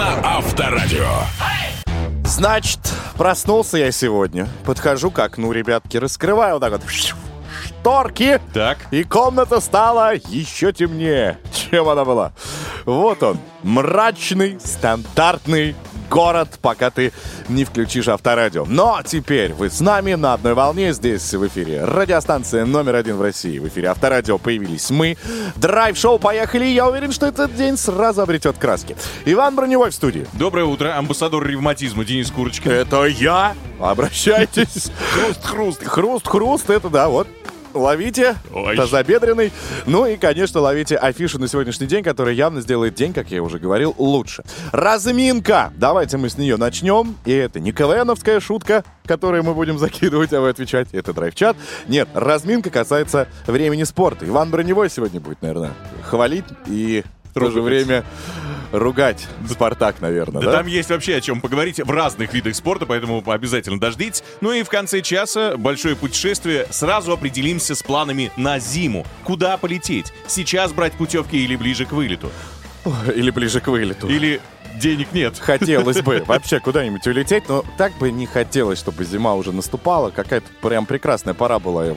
на Авторадио. Значит, проснулся я сегодня. Подхожу к окну, ребятки, раскрываю вот так вот шторки. Так. И комната стала еще темнее, чем она была. Вот он, мрачный, стандартный город, пока ты не включишь авторадио. Но теперь вы с нами на одной волне здесь в эфире. Радиостанция номер один в России. В эфире авторадио появились мы. Драйв-шоу «Поехали». Я уверен, что этот день сразу обретет краски. Иван Броневой в студии. Доброе утро, амбассадор ревматизма Денис Курочкин. Это я. Обращайтесь. Хруст-хруст. Хруст-хруст, это да, вот. Ловите, Ой. тазобедренный. Ну и, конечно, ловите афишу на сегодняшний день, которая явно сделает день, как я уже говорил, лучше. Разминка! Давайте мы с нее начнем. И это не КВНовская шутка, которую мы будем закидывать, а вы отвечать. Это драйв-чат. Нет, разминка касается времени спорта. Иван Броневой сегодня будет, наверное, хвалить и в то же время ругать Спартак, наверное, Да, да? там есть вообще о чем поговорить в разных видах спорта, поэтому обязательно дождитесь. Ну и в конце часа большое путешествие. Сразу определимся с планами на зиму. Куда полететь? Сейчас брать путевки или ближе к вылету? Или ближе к вылету. Или денег нет? Хотелось бы вообще куда-нибудь улететь, но так бы не хотелось, чтобы зима уже наступала. Какая-то прям прекрасная пора была в,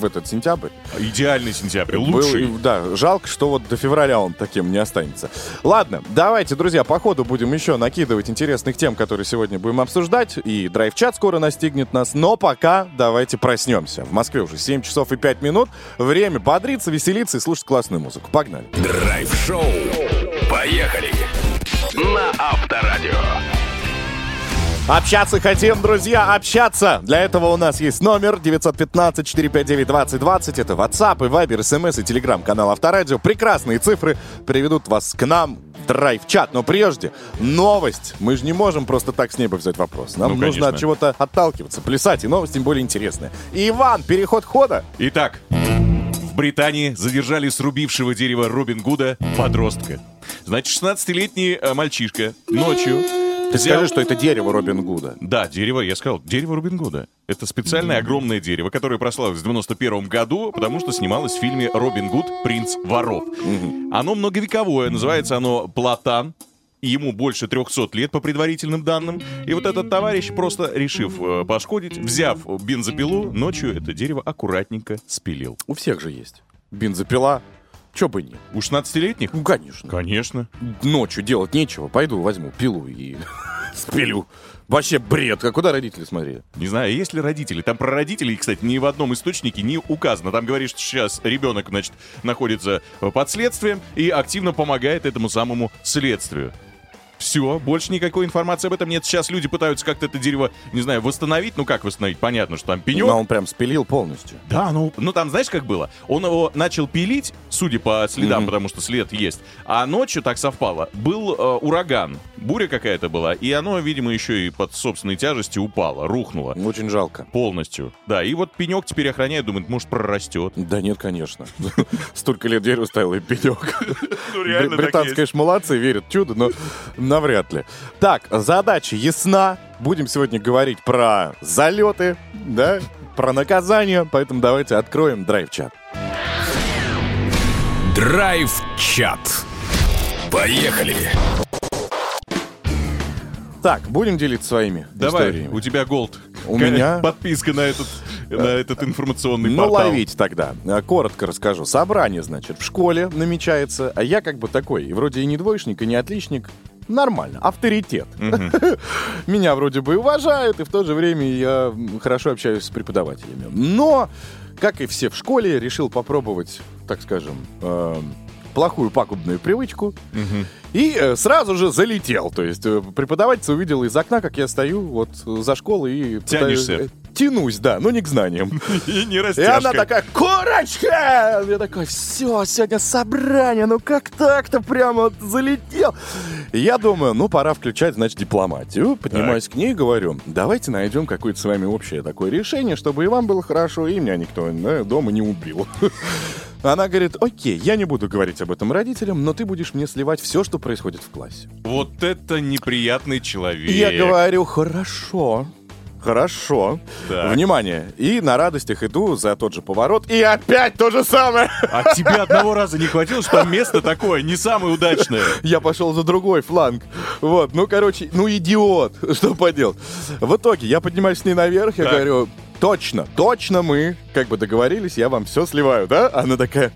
в этот сентябрь. Идеальный сентябрь, Был- лучший. и, да, жалко, что вот до февраля он таким не останется. Ладно, давайте, друзья, по ходу будем еще накидывать интересных тем, которые сегодня будем обсуждать. И драйв-чат скоро настигнет нас. Но пока давайте проснемся. В Москве уже 7 часов и 5 минут. Время бодриться, веселиться и слушать классную музыку. Погнали. Драйв-шоу. Поехали. На Авторадио. Общаться хотим, друзья, общаться. Для этого у нас есть номер 915-459-2020. Это WhatsApp и Viber, SMS и Telegram канал Авторадио. Прекрасные цифры приведут вас к нам в драйв-чат. Но прежде, новость. Мы же не можем просто так с неба взять вопрос. Нам Ну, нужно конечно. от чего-то отталкиваться, плясать. И новость тем более интересная. И, Иван, переход хода. Итак, в Британии задержали срубившего дерево Робин Гуда подростка. Значит, 16-летний э, мальчишка ночью... Ты взял- скажи, что это дерево Робин Гуда. Да, дерево, я сказал, дерево Робин Гуда. Это специальное огромное дерево, которое прославилось в 91 году, потому что снималось в фильме «Робин Гуд. Принц воров». Оно многовековое, называется оно «Платан». Ему больше 300 лет по предварительным данным. И вот этот товарищ, просто решив э, пошкодить, взяв бензопилу, ночью это дерево аккуратненько спилил. У всех же есть. Бензопила. Че бы нет. У 16-летних? Ну, конечно. Конечно. ночью делать нечего, пойду возьму пилу и спилю. Вообще бред. А куда родители смотрели? Не знаю, есть ли родители. Там про родителей, кстати, ни в одном источнике не указано. Там говорит, что сейчас ребенок, значит, находится под следствием и активно помогает этому самому следствию. Все, больше никакой информации об этом нет. Сейчас люди пытаются как-то это дерево, не знаю, восстановить. Ну как восстановить? Понятно, что там пенек. Но он прям спилил полностью. Да, ну, ну там знаешь, как было? Он его начал пилить, судя по следам, Мгм. потому что след есть. А ночью так совпало. Был э, ураган, буря какая-то была, и оно, видимо, еще и под собственной тяжестью упало, рухнуло Очень жалко. полностью. Да, и вот пенек теперь охраняет, думает, может, прорастет. Да нет, конечно. Столько лет дерево стояло и пенек. Ну, Бри- Британцы, конечно, молодцы, верят чудо, но навряд ли. Так, задача ясна. Будем сегодня говорить про залеты, да, про наказание, поэтому давайте откроем драйв-чат. Драйв-чат. Поехали. Так, будем делиться своими Давай, историями. у тебя голд. У меня? Подписка на этот, на этот информационный Ну, портал. ловить тогда. А, Коротко расскажу. Собрание, значит, в школе намечается, а я как бы такой, и вроде и не двоечник, и не отличник, нормально, авторитет. Меня вроде бы уважают, и в то же время я хорошо общаюсь с преподавателями. Но, как и все в школе, решил попробовать, так скажем, эм, плохую пагубную привычку. И э, сразу же залетел. То есть э, преподаватель увидел из окна, как я стою вот э, за школой и... пытаюсь- Тянешься. э, Тянусь, да, но не к знаниям. И не И растяжка. она такая, курочка! Я такой, все, сегодня собрание, ну как так-то прямо залетел? И я думаю, ну пора включать, значит, дипломатию. Поднимаюсь к ней и говорю, давайте найдем какое-то с вами общее такое решение, чтобы и вам было хорошо, и меня никто э, дома не убил. Она говорит, окей, я не буду говорить об этом родителям, но ты будешь мне сливать все, что происходит в классе. Вот это неприятный человек. И я говорю, хорошо, Хорошо. Так. Внимание. И на радостях иду за тот же поворот. И опять то же самое. А тебе одного раза не хватило, что место такое, не самое удачное. Я пошел за другой фланг. Вот, ну, короче, ну, идиот. Что поделать? В итоге я поднимаюсь с ней наверх, я Так. говорю, точно, точно мы, как бы договорились, я вам все сливаю, да? Она такая,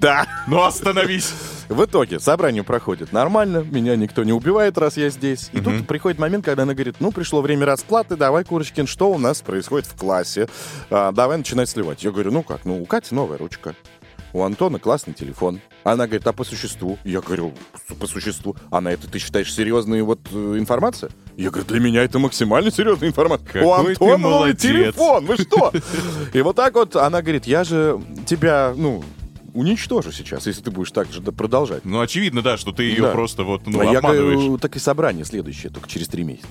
да. Ну остановись. В итоге собрание проходит нормально, меня никто не убивает, раз я здесь. И тут приходит момент, когда она говорит, ну, пришло время расплаты, давай, Курочкин, что у нас происходит в классе? А, давай начинать сливать. Я говорю, ну как, ну, у Кати новая ручка. У Антона классный телефон. Она говорит, а по существу? Я говорю, «С- по существу. Она, это ты считаешь серьезной вот э, информация? Я говорю, для меня это максимально серьезная информация. у Какой ты Антона новый телефон, вы что? И вот так вот она говорит, я же тебя, ну, уничтожу сейчас, если ты будешь так же продолжать. Ну, очевидно, да, что ты ее Да. просто вот, ну, А я обманываешь. говорю, так и собрание следующее, только через три месяца.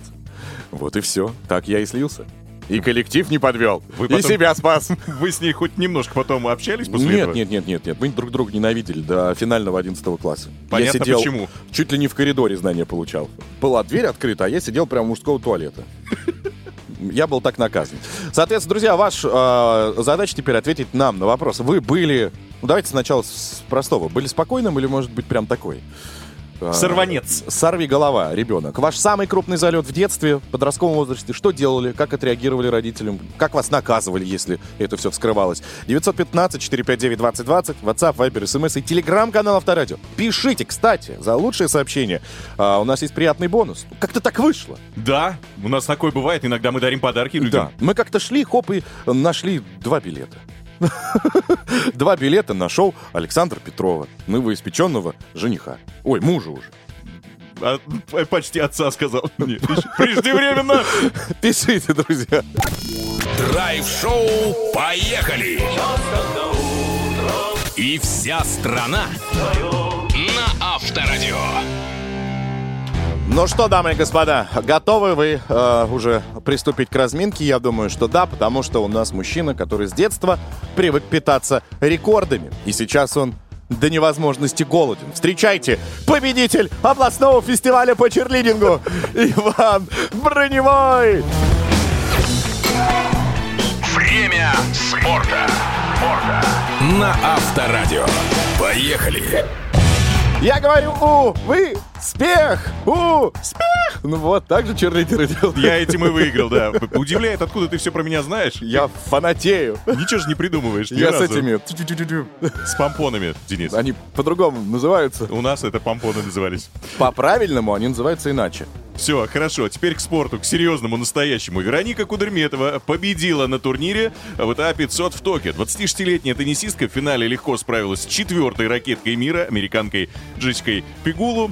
Вот и все. Так я и слился. И коллектив не подвел. Вы И потом- себя спас. Вы с ней хоть немножко потом общались после Нет, этого? нет, нет, нет, нет. Мы друг друга ненавидели до финального 11 класса. Понятно, я сидел, почему. Чуть ли не в коридоре знания получал. Была дверь открыта, а я сидел прямо у мужского туалета. Я был так наказан. Соответственно, друзья, ваша задача теперь ответить нам на вопрос. Вы были... Ну, давайте сначала с простого. Были спокойным или, может быть, прям такой? А, Сорванец. Сорви голова, ребенок. Ваш самый крупный залет в детстве, в подростковом возрасте. Что делали? Как отреагировали родителям? Как вас наказывали, если это все вскрывалось? 915-459-2020, WhatsApp, Viber, SMS и телеграм-канал Авторадио. Пишите, кстати, за лучшее сообщение. А, у нас есть приятный бонус. Как-то так вышло. Да, у нас такое бывает. Иногда мы дарим подарки людям. Да. Мы как-то шли, хоп, и нашли два билета. Два билета на шоу Александра Петрова, новоиспеченного жениха. Ой, мужа уже. А, почти отца сказал. Нет, Преждевременно. Пишите, друзья. Драйв-шоу «Поехали!» И вся страна на Авторадио. Ну что, дамы и господа, готовы вы э, уже приступить к разминке? Я думаю, что да, потому что у нас мужчина, который с детства привык питаться рекордами. И сейчас он до невозможности голоден. Встречайте, победитель областного фестиваля по черлидингу Иван Броневой! Время спорта. На Авторадио. Поехали! Я говорю, у, вы, спех, у, спех. Ну вот, так же черлидеры делают. Я этим и выиграл, да. Удивляет, откуда ты все про меня знаешь. Я фанатею. Ничего же не придумываешь. Я с этими... С помпонами, Денис. Они по-другому называются. У нас это помпоны назывались. По-правильному они называются иначе. Все, хорошо. Теперь к спорту, к серьезному, настоящему. Вероника Кудерметова победила на турнире ВТА 500 в Токио. 26-летняя теннисистка в финале легко справилась с четвертой ракеткой мира, американкой Джессикой Пигулу.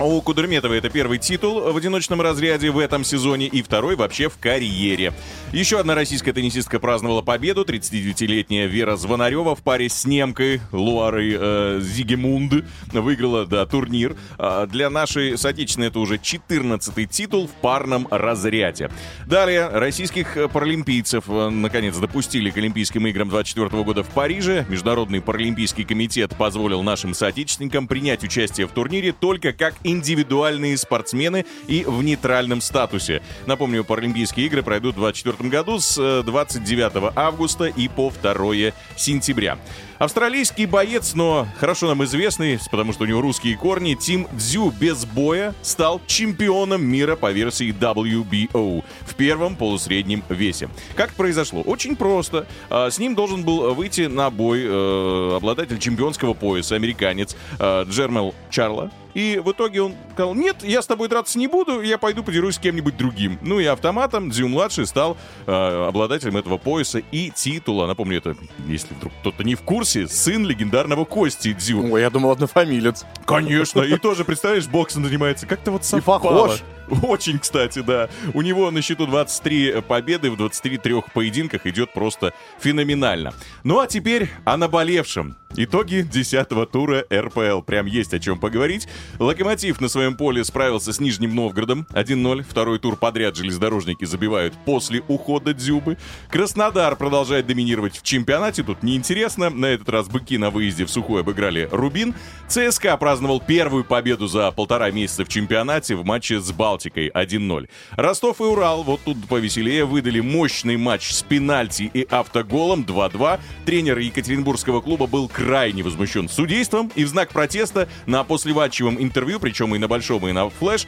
У Кудерметовой это первый титул в одиночном разряде в этом сезоне и второй вообще в карьере. Еще одна российская теннисистка праздновала победу. 39-летняя Вера Звонарева в паре с немкой Луарой э, Зигемунд выиграла да, турнир. А для нашей соотечественной это уже 14-й титул в парном разряде. Далее российских э, паралимпийцев э, наконец допустили к Олимпийским играм 24 года в Париже. Международный паралимпийский комитет позволил нашим соотечественникам принять участие в турнире только как индивидуальные спортсмены и в нейтральном статусе. Напомню, Паралимпийские игры пройдут в 2024 году с э, 29 августа и по 2 сентября. Австралийский боец, но хорошо нам известный, потому что у него русские корни, Тим Дзю без боя стал чемпионом мира по версии WBO в первом полусреднем весе. Как произошло? Очень просто. А, С ним должен был выйти на бой э, обладатель чемпионского пояса, американец э, Джермел Чарла. И в итоге он сказал, нет, я с тобой драться не буду, я пойду подерусь с кем-нибудь другим. Ну и автоматом Дзю-младший стал э, обладателем этого пояса и титула. Напомню, это, если вдруг кто-то не в курсе, сын легендарного Кости Дзю. Ой, я думал, однофамилец. Конечно, и тоже, представляешь, боксом занимается. Как-то вот совпало. похож. Очень, кстати, да. У него на счету 23 победы в 23 поединках идет просто феноменально. Ну а теперь о наболевшем. Итоги 10-го тура РПЛ. Прям есть о чем поговорить. Локомотив на своем поле справился с Нижним Новгородом 1-0. Второй тур подряд железнодорожники забивают после ухода Дзюбы. Краснодар продолжает доминировать в чемпионате. Тут неинтересно. На этот раз быки на выезде в Сухой обыграли Рубин. ЦСКА праздновал первую победу за полтора месяца в чемпионате в матче с Балтикой. Балтикой 1-0. Ростов и Урал, вот тут повеселее, выдали мощный матч с пенальти и автоголом 2-2. Тренер Екатеринбургского клуба был крайне возмущен судейством и в знак протеста на послеватчевом интервью, причем и на большом, и на флеш,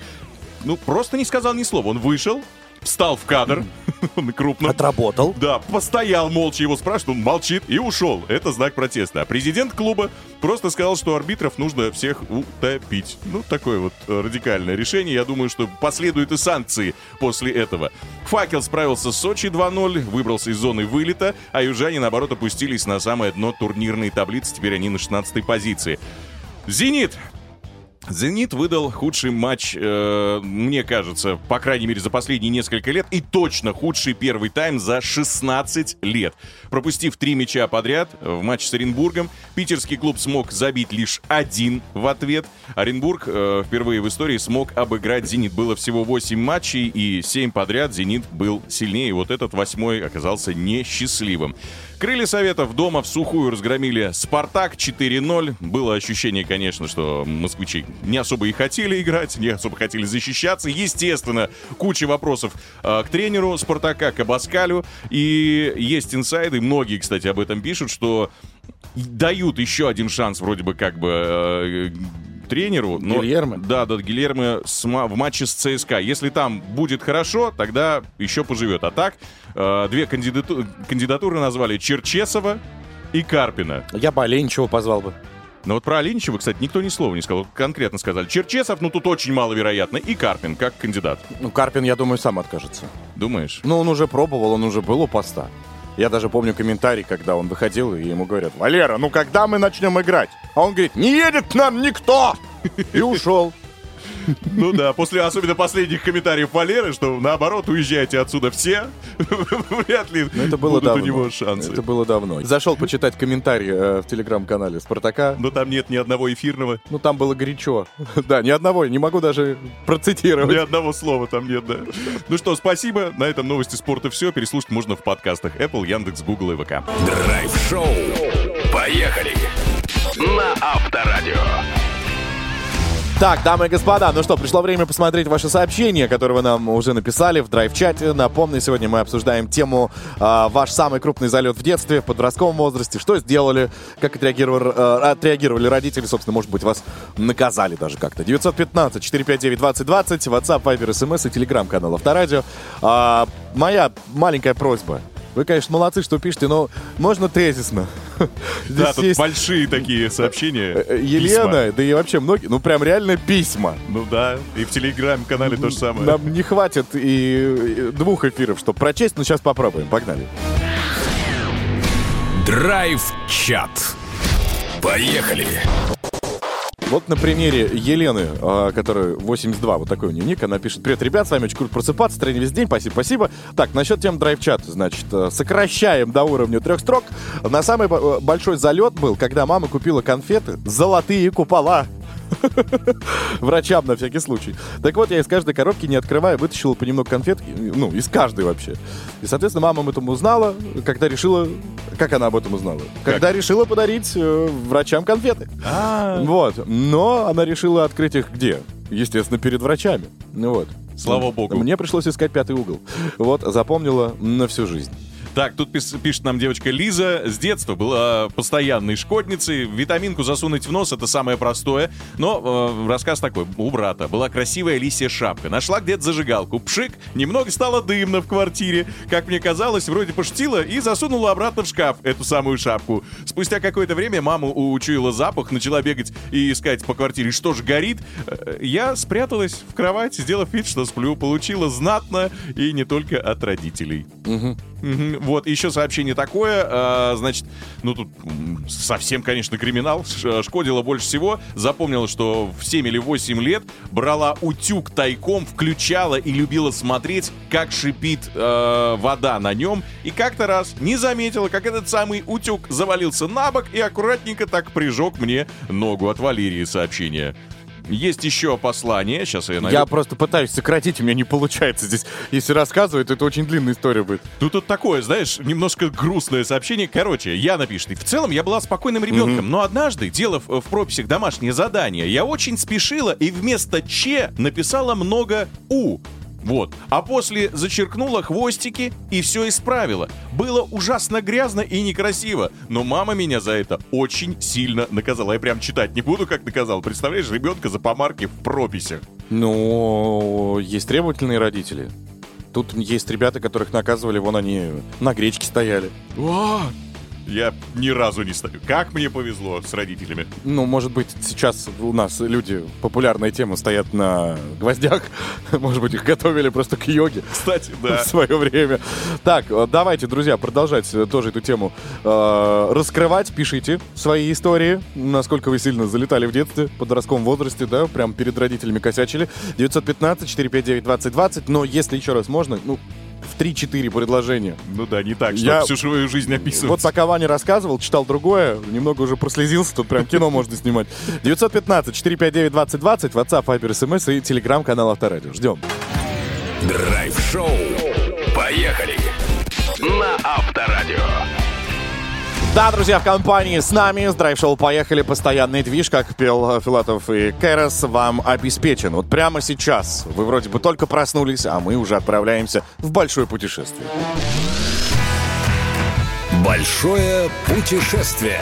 ну, просто не сказал ни слова. Он вышел, встал в кадр, он крупно. Отработал. Да, постоял молча, его спрашивают, он молчит и ушел. Это знак протеста. А президент клуба просто сказал, что арбитров нужно всех утопить. Ну, такое вот радикальное решение. Я думаю, что последуют и санкции после этого. Факел справился с Сочи 2-0, выбрался из зоны вылета, а южане, наоборот, опустились на самое дно турнирной таблицы. Теперь они на 16 позиции. «Зенит» Зенит выдал худший матч, э, мне кажется, по крайней мере, за последние несколько лет, и точно худший первый тайм за 16 лет. Пропустив три мяча подряд в матче с Оренбургом, питерский клуб смог забить лишь один в ответ. Оренбург э, впервые в истории смог обыграть Зенит. Было всего 8 матчей, и 7 подряд Зенит был сильнее. Вот этот восьмой оказался несчастливым. Крылья Советов дома в сухую разгромили «Спартак» 4-0. Было ощущение, конечно, что москвичи не особо и хотели играть, не особо хотели защищаться. Естественно, куча вопросов э, к тренеру «Спартака», к. И есть инсайды, многие, кстати, об этом пишут, что дают еще один шанс вроде бы как бы э, тренеру. Но, Гильермо? Да, да, Гильермо в матче с ЦСКА. Если там будет хорошо, тогда еще поживет. А так, э, две кандидату- кандидатуры назвали Черчесова и Карпина. Я бы Оленичева позвал бы. Но вот про Оленичева, кстати, никто ни слова не сказал. Конкретно сказали Черчесов, ну тут очень маловероятно, и Карпин как кандидат. Ну, Карпин, я думаю, сам откажется. Думаешь? Ну, он уже пробовал, он уже был у поста. Я даже помню комментарий, когда он выходил, и ему говорят, Валера, ну когда мы начнем играть? А он говорит, не едет к нам никто! И ушел. Ну да, после особенно последних комментариев Валеры, что наоборот, уезжайте отсюда все, вряд ли Но это было будут давно. у него шансы. Это было давно. Зашел почитать комментарии э, в телеграм-канале Спартака. Но там нет ни одного эфирного, Ну, там было горячо. Да, ни одного, не могу даже процитировать. ни одного слова там нет, да. Ну что, спасибо. На этом новости спорта все. Переслушать можно в подкастах Apple, Яндекс, Google и ВК. Драйв-шоу. Поехали. На Авторадио. Так, дамы и господа, ну что, пришло время посмотреть ваши сообщения, которые вы нам уже написали в драйв-чате. Напомню, сегодня мы обсуждаем тему а, «Ваш самый крупный залет в детстве, в подростковом возрасте». Что сделали, как отреагировали, а, отреагировали родители, собственно, может быть, вас наказали даже как-то. 915-459-2020, WhatsApp, Viber, SMS и телеграм-канал Авторадио. А, моя маленькая просьба. Вы, конечно, молодцы, что пишете, но можно тезисно. Здесь Да, тут есть, большие такие сообщения. э, Елена, да и вообще многие, ну прям реально письма. Ну да, и в телеграм-канале то же самое. Нам не хватит и и двух эфиров, чтобы прочесть, но сейчас попробуем. Погнали. Драйв-чат. Поехали. Вот на примере Елены, а, которая 82, вот такой у нее ник, она пишет, привет, ребят, с вами очень круто просыпаться, тренинг весь день, спасибо, спасибо. Так, насчет тем драйв-чата, значит, э, сокращаем до уровня трех строк. На самый бо- большой залет был, когда мама купила конфеты «Золотые купола». Врачам на всякий случай. Так вот, я из каждой коробки, не открывая, вытащил понемногу конфет, ну, из каждой вообще. И, соответственно, мама об этом узнала, когда решила... Как она об этом узнала? Когда решила подарить э, врачам конфеты. А, Вот. Но она решила открыть их где? Естественно, перед врачами. Ну Вот. Слава богу. Мне пришлось искать пятый угол. Вот, запомнила на всю жизнь. Так, тут пис- пишет нам девочка Лиза. С детства была постоянной шкодницей. Витаминку засунуть в нос — это самое простое. Но э, рассказ такой. У брата была красивая лисья шапка. Нашла где-то зажигалку. Пшик, немного стало дымно в квартире. Как мне казалось, вроде пошутила и засунула обратно в шкаф эту самую шапку. Спустя какое-то время маму учуяла запах, начала бегать и искать по квартире, что же горит. Э, Я спряталась в кровать, сделав вид, что сплю. Получила знатно и не только от родителей. Мгм. Вот, еще сообщение такое, а, значит, ну тут совсем, конечно, криминал, Ш- шкодила больше всего, запомнила, что в 7 или 8 лет брала утюг тайком, включала и любила смотреть, как шипит э, вода на нем, и как-то раз не заметила, как этот самый утюг завалился на бок и аккуратненько так прижег мне ногу от Валерии сообщение. Есть еще послание. Сейчас я найду. Я просто пытаюсь сократить, у меня не получается здесь. Если рассказывать, то это очень длинная история будет. Тут вот такое, знаешь, немножко грустное сообщение. Короче, я напишу. В целом, я была спокойным ребенком, но однажды, делав в прописях домашнее задание, я очень спешила и вместо «ч» написала много «у». Вот. А после зачеркнула хвостики и все исправила. Было ужасно грязно и некрасиво. Но мама меня за это очень сильно наказала. Я прям читать не буду, как наказал. Представляешь, ребенка за помарки в прописях. Ну, есть требовательные родители. Тут есть ребята, которых наказывали, вон они на гречке стояли. Я ни разу не стою. Как мне повезло с родителями. Ну, может быть, сейчас у нас люди, популярная тема, стоят на гвоздях. Может быть, их готовили просто к йоге. Кстати, в да. свое время. Так, э, давайте, друзья, продолжать э, тоже эту тему э, раскрывать. Пишите свои истории, насколько вы сильно залетали в детстве, в подростковом возрасте, да, прям перед родителями косячили. 915-459-2020, но если еще раз можно, ну, в 3-4 предложения. Ну да, не так, что Я- всю свою жизнь описывать. Вот пока Ваня рассказывал, читал другое, немного уже прослезился, тут прям кино можно снимать. 915-459-2020, WhatsApp, Viber, SMS и телеграм-канал Авторадио. Ждем. Драйв-шоу. Поехали. На Авторадио. Да, друзья, в компании с нами с Драйв Шоу поехали. Постоянный движ, как пел э, Филатов и Кэрос, вам обеспечен. Вот прямо сейчас вы вроде бы только проснулись, а мы уже отправляемся в большое путешествие. Большое путешествие.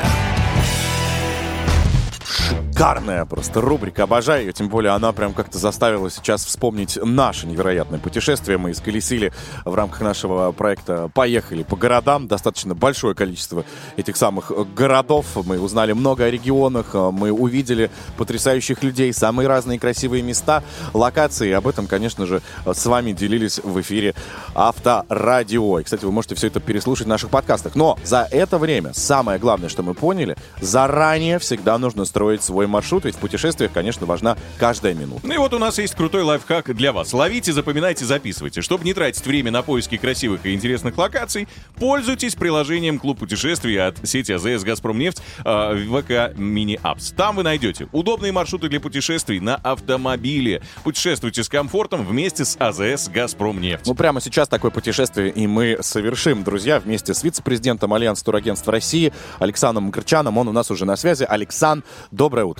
Шикарная просто рубрика, обожаю ее, тем более она прям как-то заставила сейчас вспомнить наше невероятное путешествие. Мы исколесили в рамках нашего проекта «Поехали по городам». Достаточно большое количество этих самых городов. Мы узнали много о регионах, э, мы увидели потрясающих людей, самые разные красивые места, локации. Об этом, конечно же, с вами делились в эфире Авторадио. И, кстати, вы можете все это переслушать в наших подкастах. Но за это время самое главное, что мы поняли, заранее всегда нужно строить свой маршрут, ведь в путешествиях, конечно, важна каждая минута. Ну и вот у нас есть крутой лайфхак для вас. Ловите, запоминайте, записывайте. Чтобы не тратить время на поиски красивых и интересных локаций, пользуйтесь приложением «Клуб путешествий» от сети АЗС «Газпромнефть» э, ВК Мини Апс. Там вы найдете удобные маршруты для путешествий на автомобиле. Путешествуйте с комфортом вместе с АЗС «Газпромнефть». Ну, прямо сейчас такое путешествие и мы совершим, друзья, вместе с вице-президентом Альянса турагентств России Александром Грчаном. Он у нас уже на связи. Александр, доброе утро.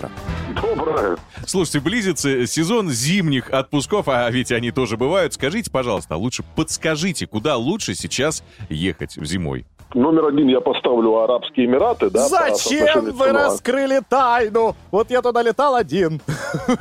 Доброе. Слушайте, близится сезон зимних отпусков, а ведь они тоже бывают. Скажите, пожалуйста, а лучше подскажите, куда лучше сейчас ехать зимой? Номер один я поставлю Арабские Эмираты, да? по соотношению цена. раскрыли тайну? Вот я туда летал один.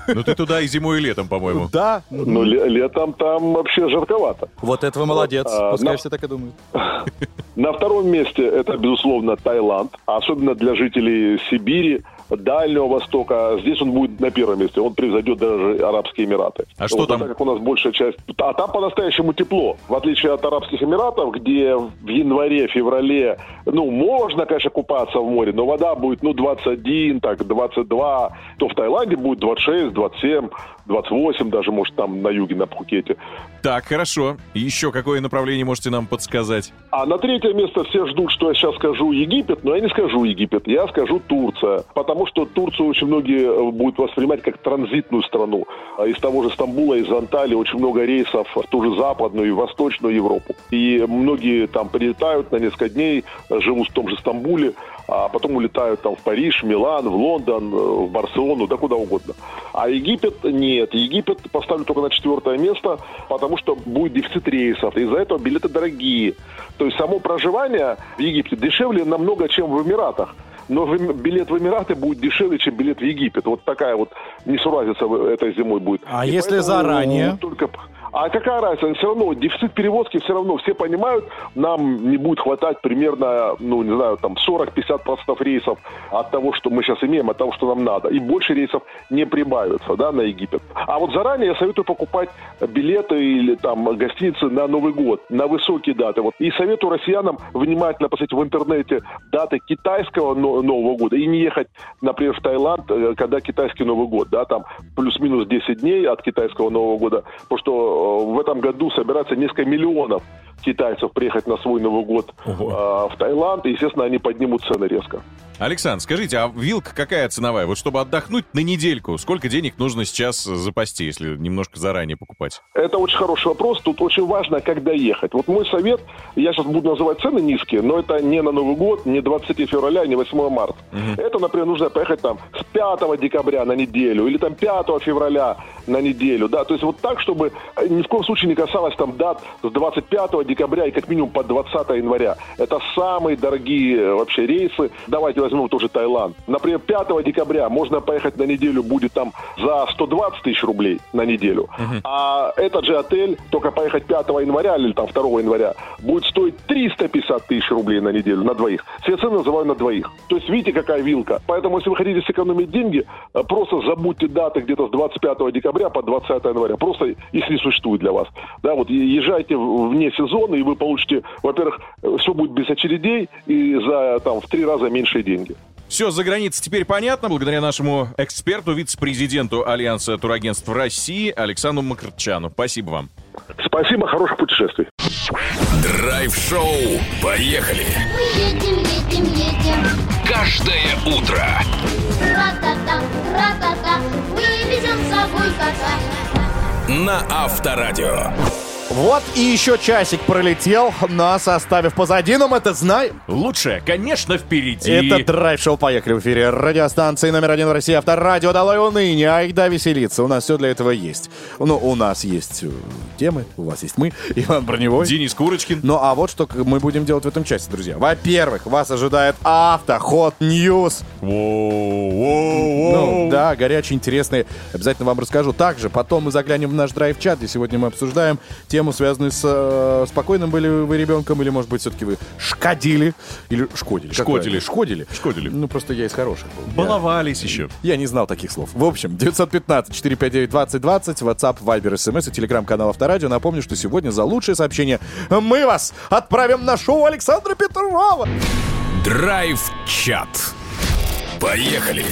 Ну ты туда и зимой, и летом, по-моему. Да. Ле- летом там вообще жарковато. Вот это вы молодец. а, Пускай на- все так и думают. На втором месте это, безусловно, Таиланд, особенно для жителей Сибири, Дальнего Востока. Здесь он будет на первом месте. Он превзойдет даже Арабские Эмираты. А что Вот, там? Так как у нас большая часть... А там по-настоящему тепло. В отличие от Арабских Эмиратов, где в январе, феврале, ну, можно, конечно, купаться в море, но вода будет, ну, 21, так, 22. То в Таиланде будет 26, 27, 28 даже, может, там на юге, на Пхукете. Так, хорошо. Еще какое направление можете нам подсказать? А на третье место все ждут, что я сейчас скажу Египет, но я не скажу Египет, я скажу Турция. Потому что Турцию очень многие э, будут воспринимать как транзитную страну. А Из того же Стамбула, из Анталии очень много рейсов в ту же западную и восточную Европу. И многие там прилетают на несколько дней, живут в том же Стамбуле, а потом улетают там в Париж, Милан, в Лондон, э, в Барселону, да куда угодно. А Египет нет. Египет поставлю только на четвертое место, потому что будет дефицит рейсов. Из-за этого билеты дорогие. То есть само проживание в Египте дешевле намного, чем в Эмиратах. Но билет в Эмираты будет дешевле, чем билет в Египет. Вот такая вот несуразица этой зимой будет. А И если заранее? Только... А какая разница? Все равно дефицит перевозки все равно. Все понимают, нам не будет хватать примерно, ну, не знаю, там 40-50% рейсов от того, что мы сейчас имеем, от того, что нам надо. И больше рейсов не прибавится, да, на Египет. А вот заранее я советую покупать билеты или там гостиницы на Новый год, на высокие даты. Вот. И советую россиянам внимательно посмотреть в интернете даты китайского Но- Нового года и не ехать, например, в Таиланд, э, когда китайский Новый год, да, там плюс-минус 10 дней от китайского Нового года, потому что в этом году собирается несколько миллионов китайцев приехать на свой Новый год э, в Таиланд, и, естественно, они поднимут цены резко. Александр, скажите, а вилка какая ценовая? Вот чтобы отдохнуть на недельку, сколько денег нужно сейчас запасти, если немножко заранее покупать? Это очень хороший вопрос. Тут очень важно, когда ехать. Вот мой совет, я сейчас буду называть цены низкие, но это не на Новый год, не 23 февраля, не 8 марта. Угу. Это, например, нужно поехать там с 5 декабря на неделю или там 5 февраля на неделю. Да? То есть вот так, чтобы ни в коем случае не касалось там дат с 25 декабря и как минимум по 20 января. Это самые дорогие вообще рейсы. Давайте возьмем тоже Таиланд. Например, 5 декабря можно поехать на неделю, будет там за 120 тысяч рублей на неделю. Uh-huh. А этот же отель, только поехать 5 января или там 2 января, будет стоить 350 тысяч рублей на неделю, на двоих. Все цены называю на двоих. То есть видите, какая вилка. Поэтому, если вы хотите сэкономить деньги, э, просто забудьте даты где-то с 25 декабря по 20 января. Просто их не существует для вас. Да, вот езжайте вне сезона, и вы получите, во-первых, э, все будет без очередей и за там в три раза меньшие деньги. Все, за границей теперь понятно, благодаря нашему эксперту, вице-президенту Альянса турагентств России Александру Макарчану. Спасибо вам. Спасибо, хороших путешествий. Драйв-шоу. Поехали. Мы едем, едем, едем. Каждое утро. Ра-та-та, ра-та-та. Мы везем с собой кота. На Авторадио. Вот и еще часик пролетел, нас оставив позади, но мы это знаем. Лучшее, конечно, впереди. Это драйв-шоу «Поехали» в эфире радиостанции номер один в России Авторадио. Долой уныние, айда веселиться. У нас все для этого есть. Ну, у нас есть э, темы, у вас есть мы, Иван Броневой. Денис Курочкин. Ну, а вот что мы будем делать в этом часе, друзья. Во-первых, вас ожидает Авто Hot News. Ну, да, горячие, интересные. Обязательно вам расскажу. Также потом мы заглянем в наш драйв-чат, где сегодня мы обсуждаем тему, связанную с э, спокойным были вы ребенком, или, может быть, все-таки вы шкодили, или шкодили. Шкодили. Шкодили. Шкодили. Ну, просто я из хороших был. Я- Баловались еще. Я не знал таких слов. В общем, 915-459-2020, WhatsApp, Viber, SMS и телеграм-канал Авторадио. Напомню, что сегодня за лучшее сообщение мы вас отправим на шоу Александра Петрова. Драйв-чат. Поехали.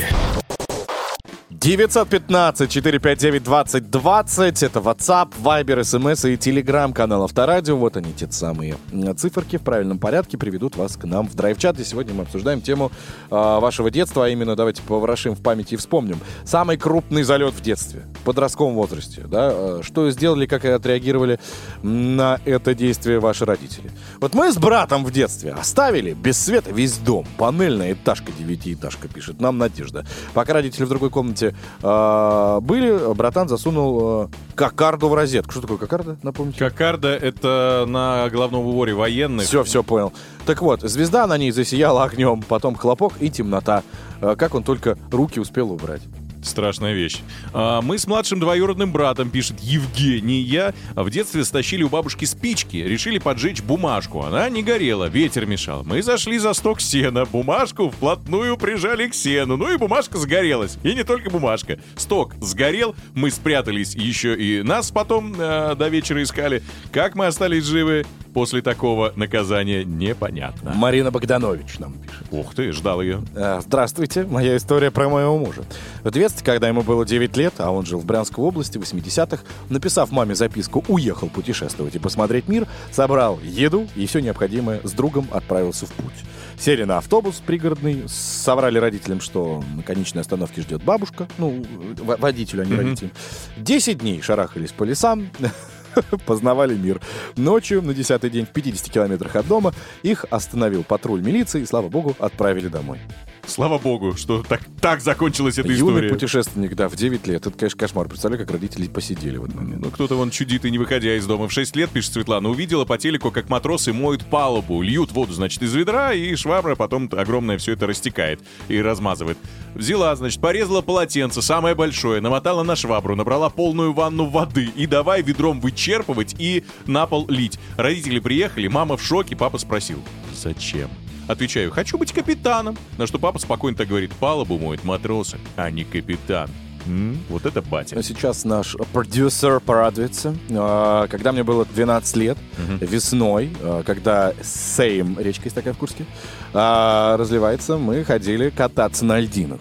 915-459-2020. Это WhatsApp, Viber, SMS и телеграм-канал Авторадио. Вот они, те самые циферки в правильном порядке приведут вас к нам в драйв-чат. И сегодня мы обсуждаем тему э, вашего детства, а именно давайте поворошим в памяти и вспомним. Самый крупный залет в детстве, в подростковом возрасте. Да? Э, Что сделали, как отреагировали на это действие ваши родители. Вот мы с братом в детстве оставили без света весь дом. Панельная этажка, девятиэтажка, пишет нам Надежда. Пока родители в другой комнате э, были, братан засунул э, кокарду в розетку. Что такое кокарда, напомните? Кокарда — это на головном уборе военных. Все, все понял. Так вот, звезда на ней засияла огнем, потом хлопок и темнота. Э, Как он только руки успел убрать. Страшная вещь. А, мы с младшим двоюродным братом, пишет Евгений, я в детстве стащили у бабушки спички, решили поджечь бумажку. Она не горела, ветер мешал. Мы зашли за сток сена, бумажку вплотную прижали к сену, ну и бумажка загорелась. И не только бумажка. Сток сгорел, мы спрятались еще и нас потом э, до вечера искали. Как мы остались живы после такого наказания, непонятно. Марина Богданович нам пишет. Ух ты, ждал ее. Э, Здравствуйте, моя история про моего мужа. В детстве, когда ему было 9 лет, а он жил в Брянской области в 80-х, написав маме записку, уехал путешествовать и посмотреть мир, собрал еду и все необходимое с другом отправился в путь. Сели на автобус пригородный, соврали родителям, что на конечной остановке ждет бабушка, ну, водителю, а не родителям. 10 дней шарахались по лесам, познавали мир. Ночью, на десятый день, в 50 километрах от дома, их остановил патруль милиции и, слава богу, отправили домой. Слава богу, что так, так закончилась эта Юный история. путешественник, да, в 9 лет. Это, конечно, кошмар. Представляю, как родители посидели в этот момент. Ну, кто-то вон чудит и не выходя из дома. В 6 лет, пишет Светлана, увидела по телеку, как матросы моют палубу, льют воду, значит, из ведра, и швабра потом огромное все это растекает и размазывает. Взяла, значит, порезала полотенце, самое большое, намотала на швабру, набрала полную ванну воды и давай ведром вычерпывать и на пол лить. Родители приехали, мама в шоке, папа спросил, зачем? Отвечаю, хочу быть капитаном. На что папа спокойно так говорит, палубу моют матросы, а не капитан. М, Вот это батя. Сейчас наш продюсер порадуется. А, Когда мне было 12 лет, весной, а, когда Сейм, речка есть такая в Курске, а, разливается, мы ходили кататься на льдинах.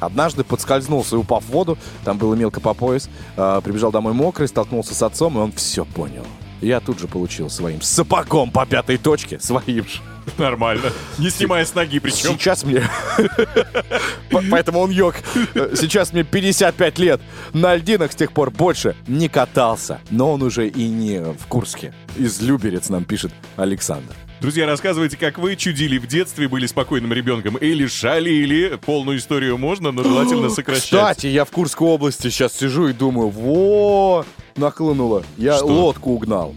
Однажды подскользнулся и упав в воду, там было мелко по пояс, прибежал домой мокрый, столкнулся с отцом, и он все понял. Я тут же получил своим сапогом по пятой точке, своим же. Нормально. Не снимая с ноги причем. Сейчас мне... По- Поэтому он йог. Сейчас мне 55 лет. На льдинах с тех пор больше не катался. Но он уже и не в Курске. Из Люберец нам пишет Александр. Друзья, рассказывайте, как вы чудили в детстве, были спокойным ребенком или шалили. Полную историю можно, но желательно сокращать. Кстати, я в Курской области сейчас сижу и думаю, во, нахлынуло. Я Что? лодку угнал.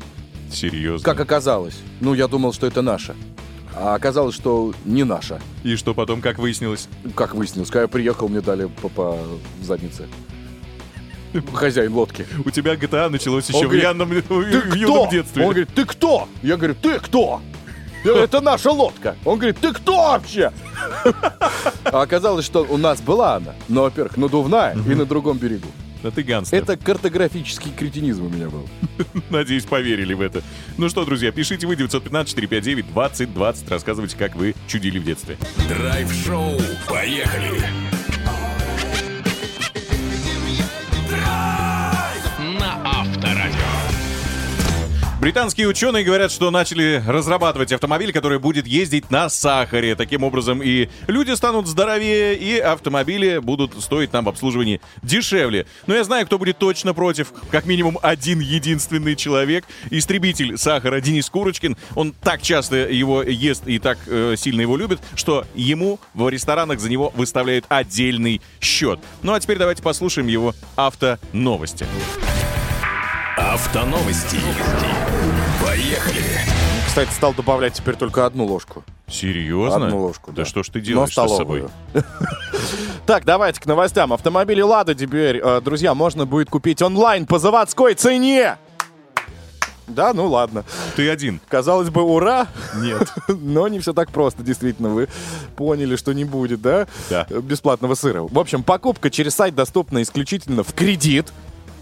Серьезно. Как оказалось. Ну, я думал, что это наша. А оказалось, что не наша. И что потом, как выяснилось? Как выяснилось, когда я приехал, мне дали по, по заднице. Хозяин лодки. У тебя GTA началось еще в, говорит, янном, в юном детстве. Он говорит, ты кто? Я говорю, ты кто? Говорю, это наша лодка. Он говорит, ты кто вообще? А оказалось, что у нас была она, но, во-первых, надувная и на другом берегу. Да ты гангстер. Это картографический кретинизм у меня был. Надеюсь, поверили в это. Ну что, друзья, пишите вы 915-459-2020. Рассказывайте, как вы чудили в детстве. Драйв-шоу. Поехали. Британские ученые говорят, что начали разрабатывать автомобиль, который будет ездить на сахаре. Таким образом и люди станут здоровее, и автомобили будут стоить нам в обслуживании дешевле. Но я знаю, кто будет точно против. Как минимум один единственный человек. Истребитель сахара Денис Курочкин. Он так часто его ест и так э, сильно его любит, что ему в ресторанах за него выставляют отдельный счет. Ну а теперь давайте послушаем его автоновости. Автоновости. Поехали. Кстати, стал добавлять теперь только одну ложку. Серьезно? Одну ложку, Да да. что ж ты Но делаешь с собой? Так, давайте к новостям. Автомобили «Лада» теперь, э, друзья, можно будет купить онлайн по заводской цене. Да, ну ладно. Ты один. Казалось бы, ура, Нет. но не все так просто, действительно. Вы поняли, что не будет, да? Да. Бесплатного сыра. В общем, покупка через сайт доступна исключительно в кредит.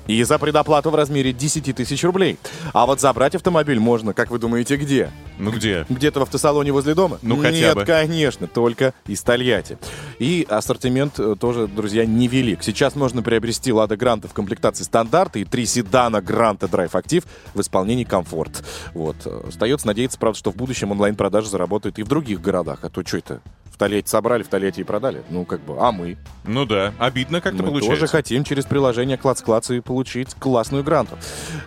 И за предоплату в размере 10 тысяч рублей. А вот забрать автомобиль можно, как вы думаете, где? Ну где? Где-то в автосалоне возле дома? Ну, хотя Нет, бы. конечно, только из Тольятти. И ассортимент э, тоже, друзья, невелик. Сейчас можно приобрести «Лада Гранта» в комплектации стандарта и три седана «Гранта Драйв Актив» в исполнении «Комфорт». Вот. Остается надеяться, правда, что в будущем онлайн-продажи заработают и в других городах. А то что это? В Тольятти собрали, в Тольятти и продали. Ну, как бы, а мы? Ну да, обидно как-то Мы получается. тоже хотим через приложение Клац-Клац и получить классную Гранту.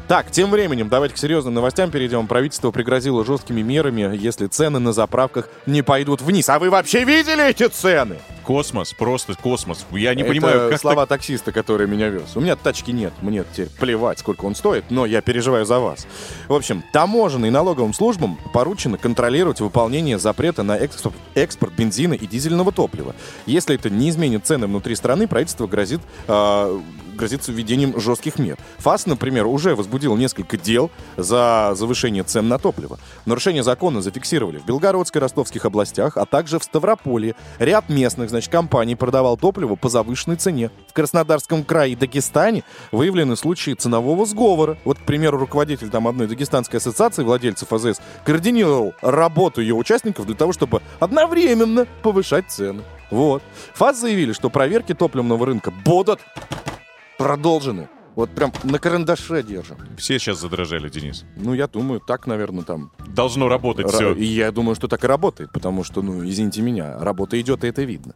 Так, тем временем, давайте к серьезным новостям перейдем. Правительство пригрозило жесткими мерами, если цены на заправках не пойдут вниз. А вы вообще видели эти цены? Космос, просто космос. Я не Это понимаю, как слова таксиста, который меня вез. У меня тачки нет, мне теперь плевать, сколько он стоит, но я переживаю за вас. В общем, таможенным и налоговым службам поручено контролировать выполнение запрета на экспорт, экспорт бензина и дизельного топлива. Если это не изменит цены внутри страны, правительство грозит а, грозится введением жестких мер. ФАС, например, уже возбудил несколько дел за завышение цен на топливо. Нарушение закона зафиксировали в Белгородской, Ростовских областях, а также в Ставрополье. Ряд местных, значит, компаний продавал топливо по завышенной цене. В Краснодарском крае и Дагестане выявлены случаи ценового сговора. Вот, к примеру, руководитель там одной дагестанской ассоциации владельцев АЗС координировал работу ее участников для того, чтобы одновременно повышать цены. Вот. ФАС заявили, что проверки топливного рынка будут продолжены. Вот прям на карандаше держим. все сейчас задрожали, Денис. Ну, я думаю, так, наверное, там... Должно работать ра- все. И я думаю, что так и работает, потому что, ну, извините меня, работа идет, и это видно.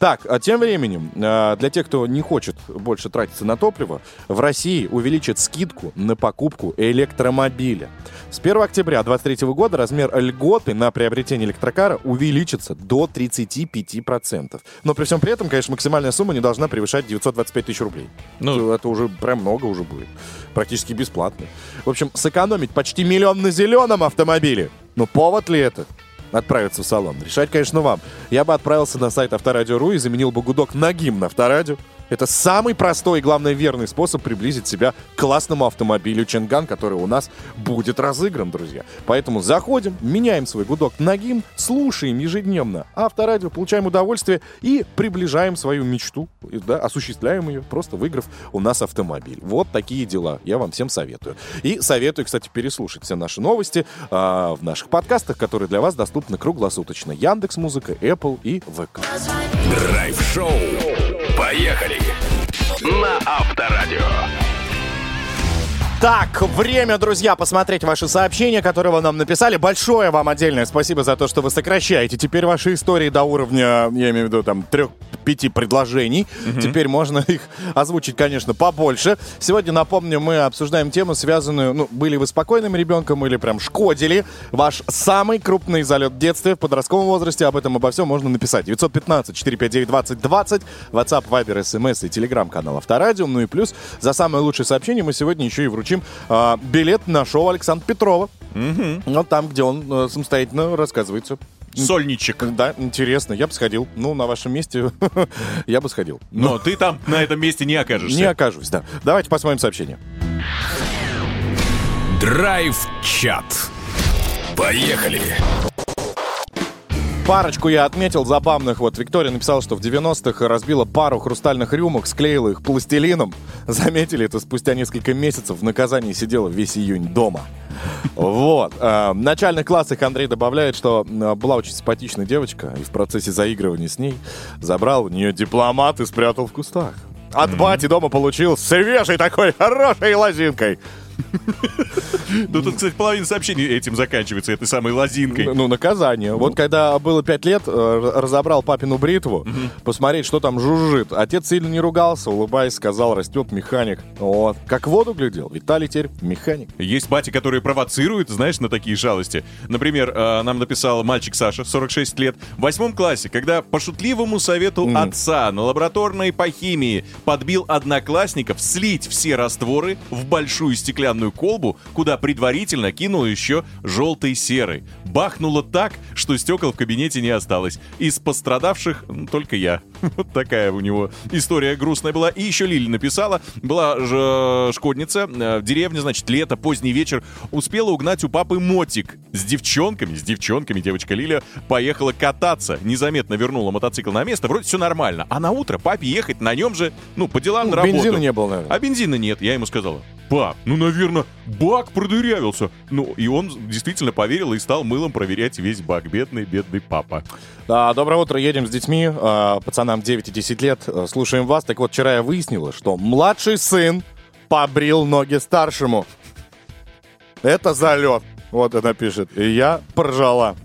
Так, а тем временем, а, для тех, кто не хочет больше тратиться на топливо, в России увеличат скидку на покупку электромобиля. С 1 октября 2023 года размер льготы на приобретение электрокара увеличится до 35%. Но при всем при этом, конечно, максимальная сумма не должна превышать 925 тысяч рублей. Ну. это уже прям много уже будет. Практически бесплатно. В общем, сэкономить почти миллион на зеленом автомобиле. Ну, повод ли это? Отправиться в салон. Решать, конечно, вам. Я бы отправился на сайт Авторадио.ру и заменил бы гудок на гимн Авторадио. Это самый простой и, главное, верный способ приблизить себя к классному автомобилю Ченган, который у нас будет разыгран, друзья. Поэтому заходим, меняем свой гудок на гимн, слушаем ежедневно Авторадио, получаем удовольствие и приближаем свою мечту, да, осуществляем ее, просто выиграв у нас автомобиль. Вот такие дела. Я вам всем советую. И советую, кстати, переслушать все наши новости а, в наших подкастах, которые для вас доступны круглосуточно. Яндекс Музыка, Apple и ВК. Драйв-шоу. Поехали. На Авторадио. Так, время, друзья, посмотреть ваши сообщения, которые вы нам написали. Большое вам отдельное спасибо за то, что вы сокращаете. Теперь ваши истории до уровня, я имею в виду, там, трех-пяти предложений. Теперь можно их озвучить, конечно, побольше. Сегодня, напомню, мы обсуждаем тему, связанную, ну, были вы спокойным ребенком или прям шкодили. Ваш самый крупный залет в детстве, в подростковом возрасте. Об этом, обо всем можно написать. 915-459-2020, WhatsApp, Viber, SMS и телеграм-канал Авторадио. Ну и плюс за самое лучшее сообщение мы сегодня еще и вручим а, билет на шоу Александра Петрова. Ну, там, где он э, самостоятельно рассказывается. Сольничек. Да, интересно, я бы сходил. Ну, на вашем месте я бы сходил. Но ты там на этом месте не окажешься. Не окажусь, да. Давайте посмотрим сообщение. Драйв-чат. Поехали. Парочку я отметил забавных. Вот Виктория написала, что в 90-х разбила пару хрустальных рюмок, склеила их пластилином. Заметили это спустя несколько месяцев. В наказании сидела весь июнь дома. Вот. Э, В начальных классах Андрей добавляет, что э, была очень симпатичная девочка, и в процессе заигрывания с ней забрал у нее дипломат и спрятал в кустах. От бати дома получил свежей такой хорошей лозинкой. Ну, тут, кстати, половина сообщений этим заканчивается, этой самой лозинкой. Ну, наказание. Вот когда было пять лет, э, разобрал папину бритву, посмотреть, что там жужжит. Отец сильно не ругался, улыбаясь, сказал, растет механик. Вот. Как воду глядел. Виталий теперь механик. Есть бати, которые провоцируют, знаешь, на такие жалости. Например, э, нам написал мальчик Саша, 46 лет, в восьмом классе, когда по шутливому совету отца на лабораторной по химии подбил одноклассников слить все растворы в большую стеклянную колбу, куда предварительно кинул еще желтой серой. Бахнуло так, что стекол в кабинете не осталось. Из пострадавших только я. Вот такая у него история грустная была. И еще Лили написала, была же шкодница э, в деревне, значит, лето, поздний вечер, успела угнать у папы мотик с девчонками, с девчонками девочка Лиля поехала кататься, незаметно вернула мотоцикл на место, вроде все нормально, а на утро папе ехать на нем же, ну, по делам Ну, на работу. бензина не было, наверное. А бензина нет, я ему сказала. Пап, ну, наверное, бак продырявился. Ну, и он действительно поверил и стал мылом проверять весь бак. Бедный, бедный папа. Да, доброе утро, едем с детьми, э, пацанам 9 и 10 лет, э, слушаем вас. Так вот, вчера я выяснила, что младший сын побрил ноги старшему. Это залет. Вот она пишет. И я поржала.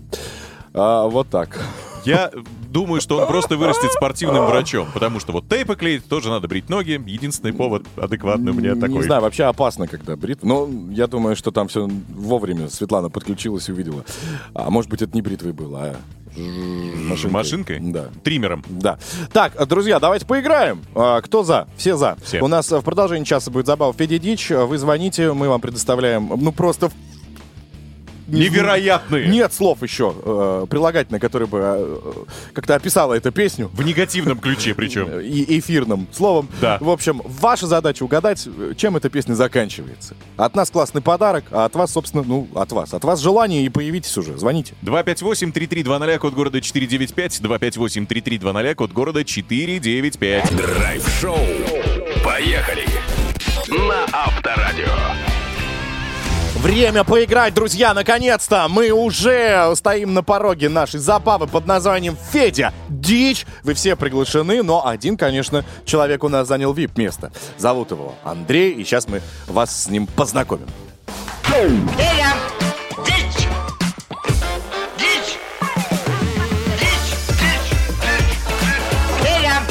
А, вот так. Я думаю, что он просто вырастет спортивным врачом, потому что вот тейпы клеить тоже надо брить ноги. Единственный повод адекватный у меня Не такой. знаю, вообще опасно, когда брит. Но я думаю, что там все вовремя Светлана подключилась и увидела. А может быть, это не бритвой было, а машинкой. Машинкой? Да. Триммером. Да. Так, друзья, давайте поиграем. А, Кто за? Все за. Все. У нас в продолжении часа будет забава Федя Дич. Вы звоните, мы вам предоставляем, ну, просто... Невероятные. Нет слов еще э, прилагательное, которое бы э, как-то описало эту песню. В негативном ключе причем. И эфирным словом. Да. В общем, ваша задача угадать, чем эта песня заканчивается. От нас классный подарок, а от вас, собственно, ну, от вас. От вас желание и появитесь уже. Звоните. 258-3320, код города 495. 258-3320, код города 495. Драйв-шоу. Поехали. На Авторадио. Время поиграть, друзья, наконец-то! Мы уже стоим на пороге нашей забавы под названием «Федя Дичь». Вы все приглашены, но один, конечно, человек у нас занял вип-место. Зовут его Андрей, и сейчас мы вас с ним познакомим. Федя! Дичь! Дичь! Дичь! Федя!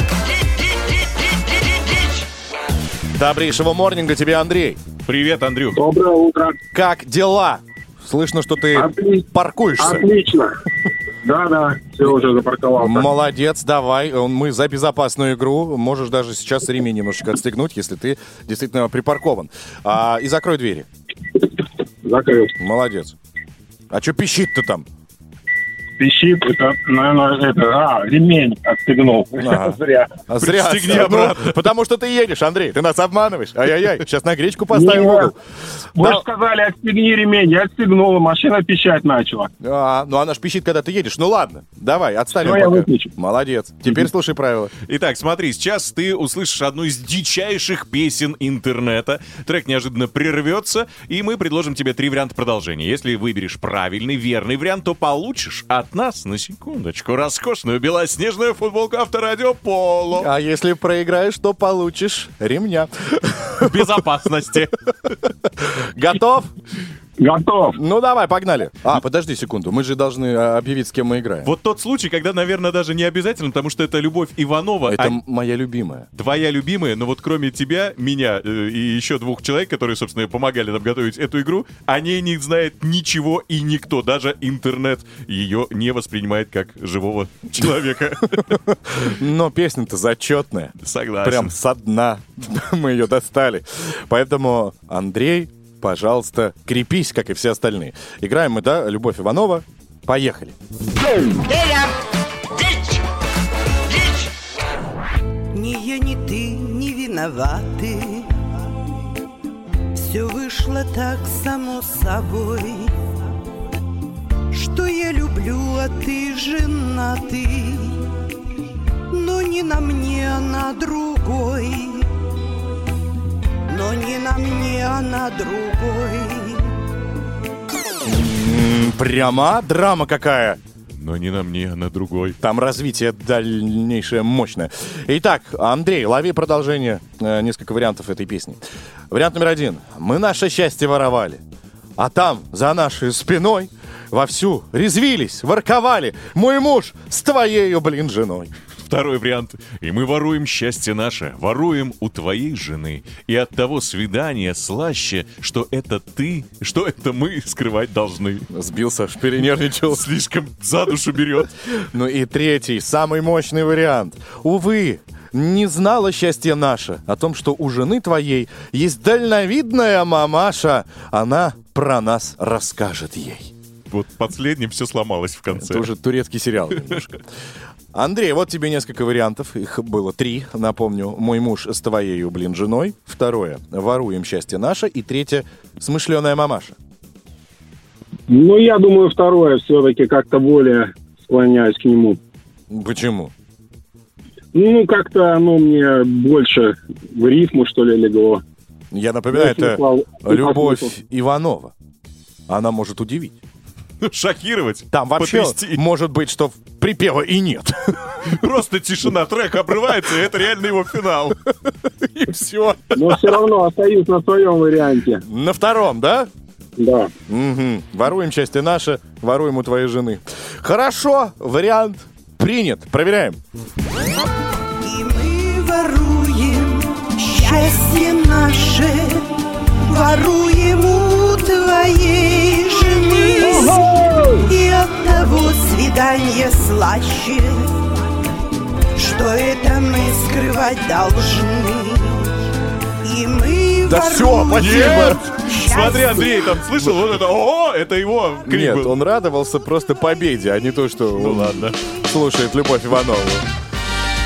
Добрейшего морнинга тебе, Андрей. Привет, Андрюх. Доброе утро. Как дела? Слышно, что ты Отли- паркуешься. Отлично. Да-да, все уже запарковался. Молодец, давай. Мы за безопасную игру. Можешь даже сейчас ремень немножечко отстегнуть, если ты действительно припаркован. А, и закрой двери. Закрыл. Молодец. А что пищит-то там? Пищит, это, наверное, это, а, ремень отстегнул. Ага. Зря. А Зря. Пристегни Ну, обратно. потому что ты едешь, Андрей. Ты нас обманываешь. Ай-яй-яй. Сейчас на гречку поставим в Нет. угол. Вы Да. сказали, отстегни ремень. Я отстегнул, машина пищать начала. А, ну она ж пищит, когда ты едешь. Ну ладно, давай, отставим Всё, я выключу. Молодец. Теперь слушай правила. Итак, смотри, сейчас ты услышишь одну из дичайших песен интернета. Трек неожиданно прервется, и мы предложим тебе три варианта продолжения. Если выберешь правильный, верный вариант, то получишь от от нас, на секундочку, роскошную белоснежную футболку Авторадио Поло. А если проиграешь, то получишь ремня. Безопасности. Готов? Готов. Ну давай, погнали. А, подожди секунду, мы же должны а, объявить, с кем мы играем. Вот тот случай, когда, наверное, даже не обязательно, потому что это Любовь Иванова. Это а моя любимая. твоя любимая, но вот кроме тебя, меня э, и еще двух человек, которые, собственно, помогали нам готовить эту игру, о ней не знает ничего и никто, даже интернет ее не воспринимает как живого человека. Но песня-то зачетная. Согласен. Прям со дна мы ее достали. Поэтому, Андрей, пожалуйста, крепись, как и все остальные. Играем мы, да, Любовь Иванова. Поехали. Ни я, ни ты не виноваты Все вышло так само собой Что я люблю, а ты женатый Но не на мне, а на другой Но не на мне, а на другой Прямо драма какая. Но не на мне, а на другой. Там развитие дальнейшее мощное. Итак, Андрей, лови продолжение. Э, несколько вариантов этой песни. Вариант номер один. Мы наше счастье воровали. А там, за нашей спиной, вовсю резвились, ворковали. Мой муж с твоею, блин, женой. Второй вариант. И мы воруем счастье наше, воруем у твоей жены. И от того свидания слаще, что это ты, что это мы скрывать должны. Сбился, перенервничал. Слишком за душу берет. Ну и третий, самый мощный вариант. Увы, не знала счастье наше о том, что у жены твоей есть дальновидная мамаша. Она про нас расскажет ей. Вот последним все сломалось в конце. Это уже турецкий сериал немножко. Андрей, вот тебе несколько вариантов. Их было три, напомню. «Мой муж с твоею, блин, женой». Второе «Воруем счастье наше». И третье «Смышленая мамаша». Ну, я думаю, второе все-таки как-то более склоняюсь к нему. Почему? Ну, как-то оно мне больше в рифму, что ли, легло. Я напоминаю, Ну, это смысл- Любовь. Иванова. Она может удивить. Шокировать. Там вообще потрясти. может быть, что припева и нет. Просто тишина, трек обрывается, и это реально его финал. И все. Но все равно остаюсь на своем варианте. На втором, да? Да. Мгм. Воруем счастье наше, воруем у твоей жены. Хорошо, вариант принят. Проверяем. И мы воруем счастье наше, воруем у твоей жены. И от того свидания слаще, что это мы скрывать должны. И мы Да воруем спасибо. Смотри, Андрей, там слышал вот это, о, это его крик Нет, был. он радовался просто победе, а не то, что Ну он ладно. слушает Любовь Иванову.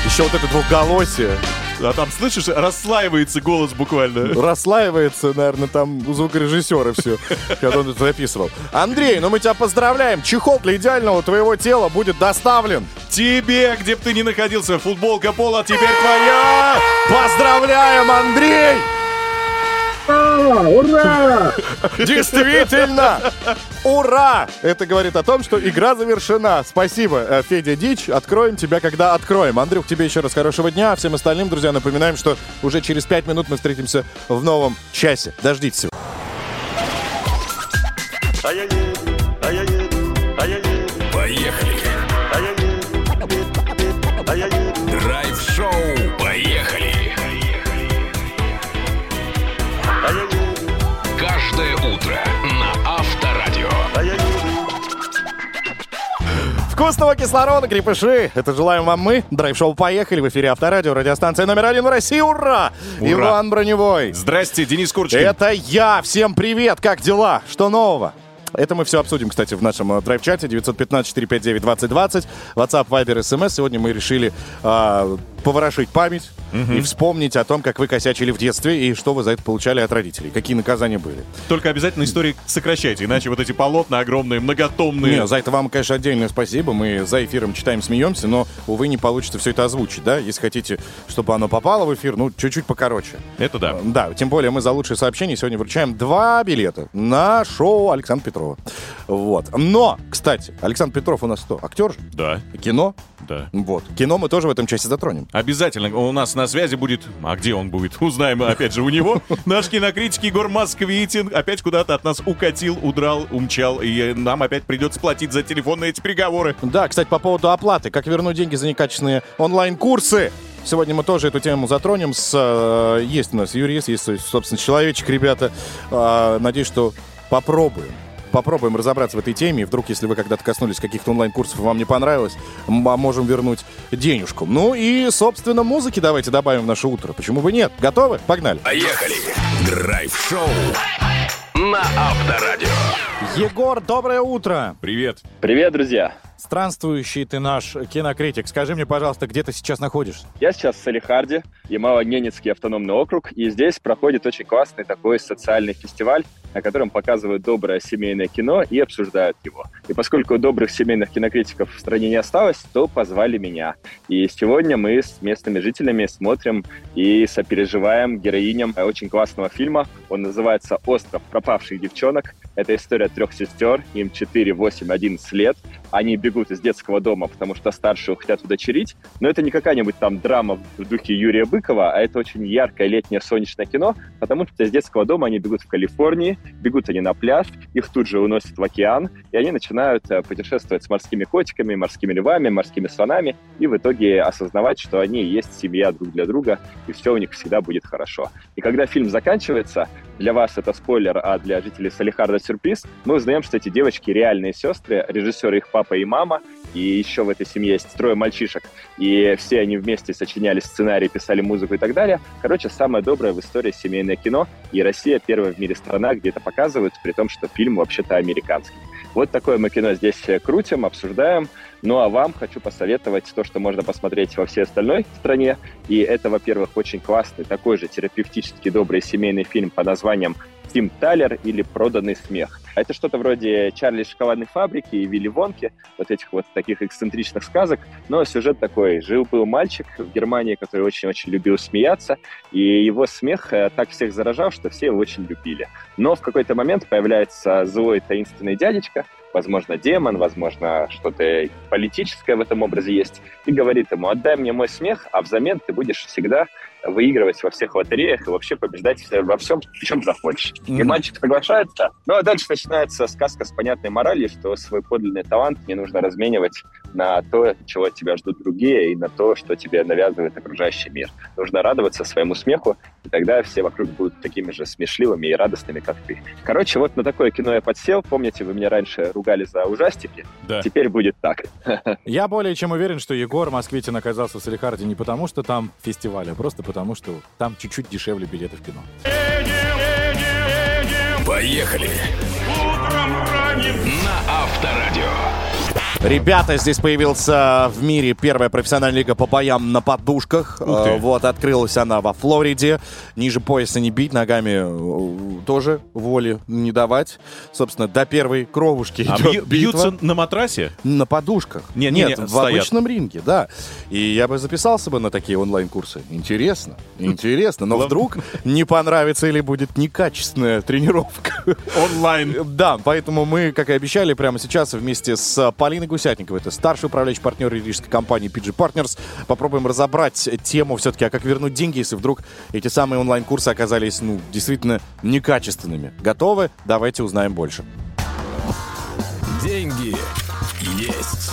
Еще вот это двухголосие А там, слышишь, расслаивается голос буквально. расслаивается, наверное, там у звукорежиссера все, когда он это записывал. Андрей, ну мы тебя поздравляем. Чехол для идеального твоего тела будет доставлен. Тебе, где бы ты ни находился, футболка пола теперь твоя! Поздравляем, Андрей! А, ура! Действительно! Ура! Это говорит о том, что игра завершена. Спасибо, э, Федя Дич. Откроем тебя, когда откроем. Андрюх, тебе еще раз хорошего дня. А всем остальным, друзья, напоминаем, что уже через пять минут мы встретимся в новом часе. Дождитесь. Поехали. Драйв-шоу. Поехали. Каждое утро Вкусного кислорода, крепыши! Это желаем вам мы. Драйв-шоу «Поехали» в эфире Авторадио, радиостанция номер один в России. Ура! Ура! Иван Броневой. Здрасте, Денис Курочкин. Это я. Всем привет. Как дела? Что нового? Это мы все обсудим, кстати, в нашем э, драйв-чате 915-459-2020, WhatsApp, Viber, SMS. Сегодня мы решили а, поворошить память и вспомнить о том, как вы косячили в детстве и что вы за это получали от родителей. Какие наказания были. Только обязательно истории сокращайте, иначе вот эти полотна огромные, многотомные. Не, за это вам, конечно, отдельное спасибо. Мы за эфиром читаем, смеемся, но, увы, не получится все это озвучить, да? Если хотите, чтобы оно попало в эфир, ну, чуть-чуть покороче. Это да. Да, тем более мы за лучшее сообщение сегодня вручаем два билета на шоу Александра Петрова. Вот. Но, кстати, Александр Петров у нас что, актер же? Да, Кино? Да. Вот. Кино мы тоже в этом части затронем. Обязательно у нас на связи будет... А где он будет? Узнаем опять же у него. Наш кинокритик Егор Москвитин опять куда-то от нас укатил, удрал, умчал. И нам опять придется платить за телефонные эти переговоры. Да, кстати, по поводу оплаты. Как вернуть деньги за некачественные онлайн-курсы? Сегодня мы тоже эту тему затронем. С, э, есть у нас юрист, есть, собственно, человечек, ребята. Э, надеюсь, что попробуем. Попробуем разобраться в этой теме. И вдруг, если вы когда-то коснулись каких-то онлайн-курсов и вам не понравилось, м- а можем вернуть денежку. Ну и, собственно, музыки давайте добавим в наше утро. Почему бы нет? Готовы? Погнали. Поехали. Драйв-шоу на Авторадио. Егор, доброе утро! Привет. Привет, друзья! Странствующий ты наш кинокритик. Скажи мне, пожалуйста, где ты сейчас находишься? Я сейчас в Салихарде, Ямало-Ненецкий автономный округ, и здесь проходит очень классный такой социальный фестиваль, на котором показывают доброе семейное кино и обсуждают его. И поскольку добрых семейных кинокритиков в стране не осталось, то позвали меня. И сегодня мы с местными жителями смотрим и сопереживаем героиням очень классного фильма. Он называется «Остров пропавших девчонок». Это история трех сестер, им 4, 8, 11 лет. Они бегут из детского дома, потому что старшую хотят удочерить. Но это не какая-нибудь там драма в духе Юрия Быкова, а это очень яркое летнее солнечное кино, потому что из детского дома они бегут в Калифорнии, бегут они на пляж, их тут же уносят в океан, и они начинают э, путешествовать с морскими котиками, морскими львами, морскими слонами, и в итоге осознавать, что они есть семья друг для друга, и все у них всегда будет хорошо. И когда фильм заканчивается, для вас это спойлер, а для жителей Салихарда сюрприз, мы узнаем, что эти девочки реальные сестры, режиссеры их папа и мама, и еще в этой семье есть трое мальчишек, и все они вместе сочиняли сценарий, писали музыку и так далее. Короче, самое доброе в истории семейное кино, и Россия первая в мире страна, где это показывают, при том, что фильм вообще-то американский. Вот такое мы кино здесь крутим, обсуждаем. Ну а вам хочу посоветовать то, что можно посмотреть во всей остальной стране. И это, во-первых, очень классный, такой же терапевтически добрый семейный фильм под названием «Тим Талер» или «Проданный смех». Это что-то вроде «Чарли шоколадной фабрики» и «Вилли Вонки», вот этих вот таких эксцентричных сказок. Но сюжет такой. Жил-был мальчик в Германии, который очень-очень любил смеяться, и его смех э, так всех заражал, что все его очень любили. Но в какой-то момент появляется злой таинственный дядечка, возможно, демон, возможно, что-то политическое в этом образе есть, и говорит ему, отдай мне мой смех, а взамен ты будешь всегда выигрывать во всех лотереях и вообще побеждать во всем, в чем захочешь. И Мгм. мальчик соглашается, ну а дальше начинается сказка с понятной моралью, что свой подлинный талант не нужно разменивать на то, чего от тебя ждут другие, и на то, что тебе навязывает окружающий мир. Нужно радоваться своему смеху, и тогда все вокруг будут такими же смешливыми и радостными, как ты. Короче, вот на такое кино я подсел. Помните, вы меня раньше ругали за ужастики? Да. Теперь будет так. Я более чем уверен, что Егор Москвитин оказался в Салихарде не потому, что там фестиваль, а просто потому, что там чуть-чуть дешевле билеты в кино. Поехали. На Авторадио. Ребята, здесь появился в мире первая профессиональная лига по боям на подушках. Э, Вот, открылась она во Флориде. Ниже пояса не бить, ногами э, тоже воли не давать. Собственно, до первой кровушки А идет бью- бьются на матрасе? На подушках. Не, не, Нет, не, в стоят. обычном ринге, да. И я бы записался бы на такие онлайн-курсы. Интересно, интересно. Но вдруг не понравится или будет некачественная тренировка. Онлайн. Да, поэтому мы, как и обещали, прямо сейчас вместе с Полиной Гусятниковой, это старший управляющий партнер юридической компании PG Partners, попробуем разобрать тему все-таки, а как вернуть деньги, если вдруг эти самые онлайн-курсы оказались, ну, действительно некачественными. Готовы? Давайте узнаем больше. Деньги есть.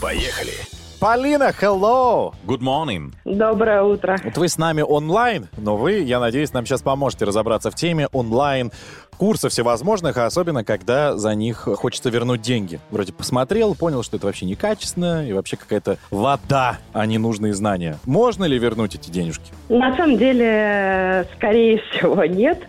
Поехали. Полина, hello! Good morning. Доброе утро. Вот вы с нами онлайн, но вы, я надеюсь, нам сейчас поможете разобраться в теме онлайн курсов всевозможных, а особенно, когда за них хочется вернуть деньги. Вроде посмотрел, понял, что это вообще некачественно и вообще какая-то вода, а не нужные знания. Можно ли вернуть эти денежки? На самом деле, скорее всего, нет.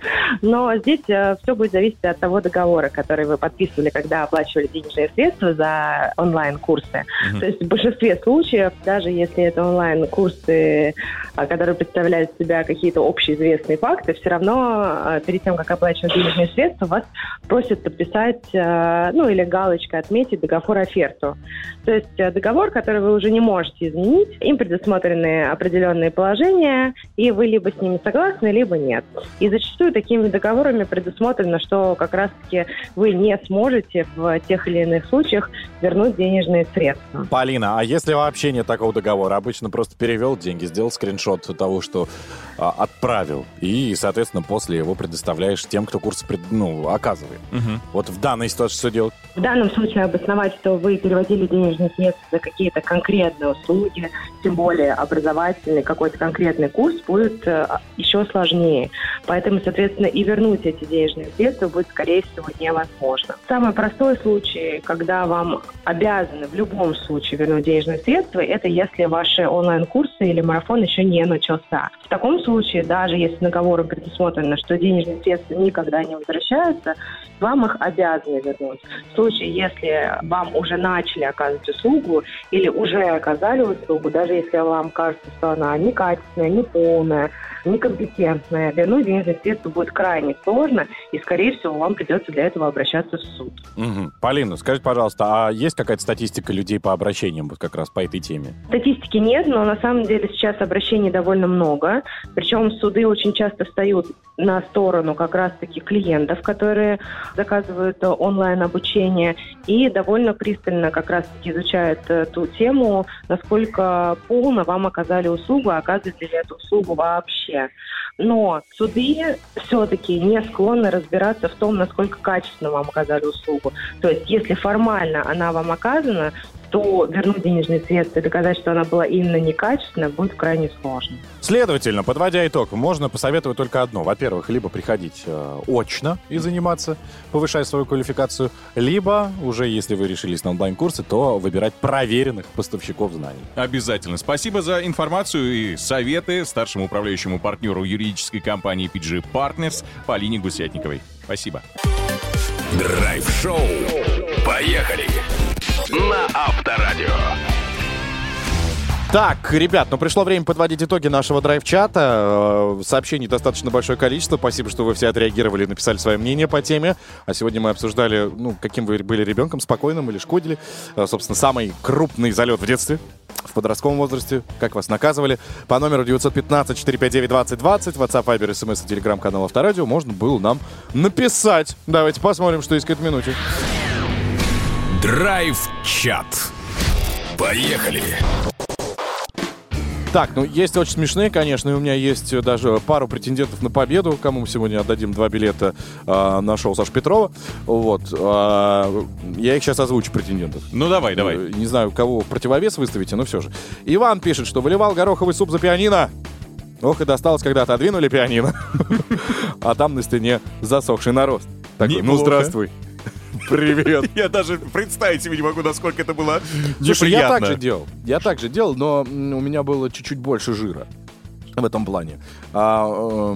Но здесь все будет зависеть от того договора, который вы подписывали, когда оплачивали денежные средства за онлайн-курсы. Мгм. То есть в большинстве случаев, даже если это онлайн-курсы, а, которые представляют себя какие-то общеизвестные факты, все равно а, перед тем, как оплачивать денежные денежные средства, вас просят подписать, э, ну или галочкой отметить договор-оферту. То есть э, договор, который вы уже не можете изменить, им предусмотрены определенные положения, и вы либо с ними согласны, либо нет. И зачастую такими договорами предусмотрено, что как раз-таки вы не сможете в тех или иных случаях вернуть денежные средства. Полина, а если вообще нет такого договора? Обычно просто перевел деньги, сделал скриншот того, что а, отправил, и, соответственно, после его предоставляешь тем, кто курс ну, оказывает. Вот в данной ситуации что делать? В данном случае обосновать, что вы переводили денежные средства за какие-то конкретные услуги, тем более образовательный какой-то конкретный курс, будет э, еще сложнее. Поэтому, соответственно, и вернуть эти денежные средства будет, скорее всего, невозможно. Самый простой случай, когда вам обязаны в любом случае вернуть денежные средства, это если ваши онлайн-курсы или марафон еще не начался. В таком случае, даже если договором предусмотрено, что денежные средства никогда не возвращаются, вам их обязаны вернуть. В случае, если вам уже начали оказывать услугу или уже оказали услугу, даже если вам кажется, что она некачественная, неполная, некомпетентная, вернуть денежные средства будет крайне сложно, и, скорее всего, вам придется для этого обращаться в суд. Мгм. Полина, скажите, пожалуйста, а есть какая-то статистика людей по обращениям вот как раз по этой теме? Статистики нет, но на самом деле сейчас обращений довольно много. Причем суды очень часто встают на сторону как раз-таки клиентов, которые заказывают э, онлайн-обучение, и довольно пристально как раз-таки изучают э, ту тему, насколько полно вам оказали услугу, оказываете ли эту услугу вообще. Но суды все-таки не склонны разбираться в том, насколько качественно вам оказали услугу. То есть, если формально она вам оказана, то вернуть денежные средства и доказать, что она была именно некачественная, будет крайне сложно. Следовательно, подводя итог, можно посоветовать только одно. Во-первых, либо приходить э, очно и заниматься, повышая свою квалификацию, либо, уже если вы решились на онлайн-курсы, то выбирать проверенных поставщиков знаний. Обязательно. Спасибо за информацию и советы старшему управляющему партнеру юридической компании PG Partners Полине Гусятниковой. Спасибо. Драйв-шоу. Поехали. На Авторадио. Так, ребят, ну пришло время подводить итоги нашего драйв-чата. Э, Сообщений достаточно большое количество. Спасибо, что вы все отреагировали и написали свое мнение по теме. А сегодня мы обсуждали, ну, каким вы были ребенком, спокойным или шкодили. Э, Собственно, самый крупный залет в детстве, в подростковом возрасте. Как вас наказывали. По номеру 915-459-2020, WhatsApp, Viber, SMS и телеграм-канал Авторадио можно было нам написать. Давайте посмотрим, что есть к этой минуте. Драйв-чат. Поехали. Так, ну есть очень смешные, конечно, и у меня есть э, даже пару претендентов на победу, кому мы сегодня отдадим два билета э, на шоу Саши Петрова. Вот. э, я их сейчас озвучу, претендентов. Ну, давай, давай. Э, Не знаю, кого в противовес выставите, но все же. Иван пишет, что выливал гороховый суп за пианино. Ох, и досталось, когда отодвинули пианино. А там на стене засохший нарост. Такой, ну здравствуй. Привет. Я даже представить себе не могу, насколько это было Слушай, я так же делал. Я так же делал, но у меня было чуть-чуть больше жира в этом плане. А, э,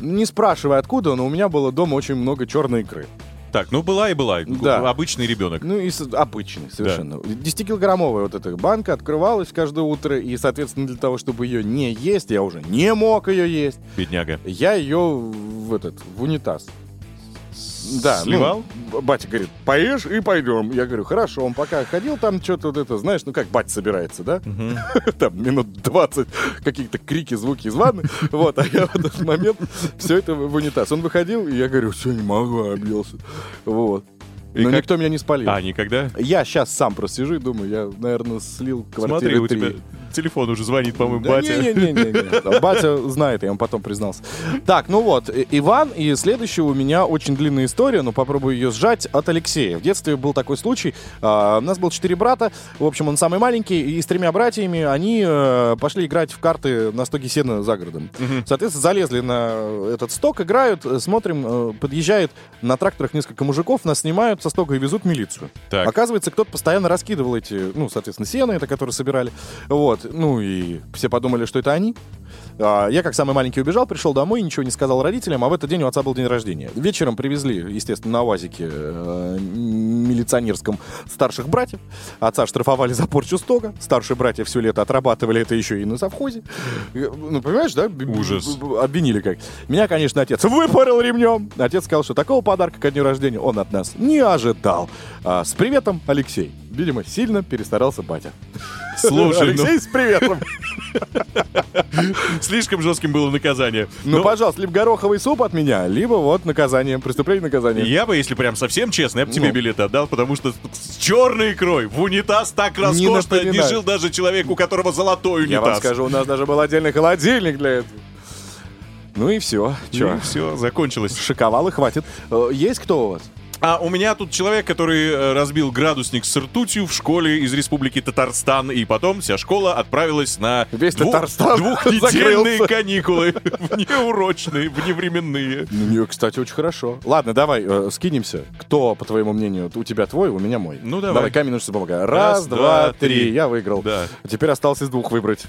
не спрашивай откуда, но у меня было дома очень много черной икры. Так, ну была и была. Да. Обычный ребенок. Ну, и с- обычный совершенно. 10-килограммовая вот эта банка открывалась каждое утро, и, соответственно, для того, чтобы ее не есть, я уже не мог ее есть. Бедняга. Я ее в этот, в унитаз. Да, ну, Сливал? б- батя говорит, поешь и пойдем. Я говорю, хорошо. Он пока ходил, там что-то вот это, знаешь, ну как батя собирается, да? Там минут 20 какие-то крики, звуки из ванны. Вот, а я в этот момент все это в унитаз. Он выходил, и я говорю, все, не могу, объелся. Вот. И Но как- никто меня не спалил. А, никогда? Я сейчас сам просто сижу и думаю, я, наверное, слил Смотри, квартиры у три. тебя телефон уже звонит, по-моему, Да батя. Не-не-не. Батя знает, я ему потом признался. Так, ну вот, Иван, и следующая у меня очень длинная история, но попробую ее сжать от Алексея. В детстве был такой случай. а, У нас было четыре брата, в общем, он самый маленький, и с тремя братьями они э, пошли играть в карты на стоге сена за городом. Соответственно, залезли на этот сток, играют, э, смотрим, э, подъезжает на тракторах несколько мужиков, нас снимают со стога и везут в милицию. Так. Оказывается, кто-то постоянно раскидывал эти, ну, соответственно, сено, это, которые собирали. Вот. Ну, и все подумали, что это они. А, Я, как самый маленький, убежал, пришел домой, ничего не сказал родителям, а в этот день у отца был день рождения. Вечером привезли, естественно, на УАЗике э, милиционерском старших братьев. Отца штрафовали за порчу стога. Старшие братья все лето отрабатывали это еще и на совхозе. Ну, понимаешь, да? Ужас. Обвинили как. Меня, конечно, отец выпорол ремнем. Отец сказал, что такого подарка ко дню рождения он от нас не ожидал. А, с приветом, Алексей. Видимо, сильно перестарался батя. Слушай, ну, Алексей, с приветом. слишком жестким было наказание. Ну, Но пожалуйста, либо гороховый суп от меня, либо вот наказание, преступление наказание. Я бы, если прям совсем честно, я бы тебе Ну. билет отдал, потому что с черной икрой в унитаз так роскошно не, жил даже человек, у которого золотой унитаз. Я вам скажу, у нас даже был отдельный холодильник для этого. Ну и все. Че? все, закончилось. Шиковал и хватит. Э, Есть кто у вас? А у меня тут человек, который э, разбил градусник с ртутью в школе из Республики Татарстан, и потом вся школа отправилась на Весь двух- Татарстан двухнедельные закрылся. каникулы, внеурочные, вневременные. Ну, кстати, очень хорошо. Ладно, давай, э, скинемся. Кто, по твоему мнению, у тебя твой, у меня мой? Ну, давай. Давай, камень, ножницы, бумага. Раз, два, три. Я выиграл. Да. Теперь осталось из двух выбрать.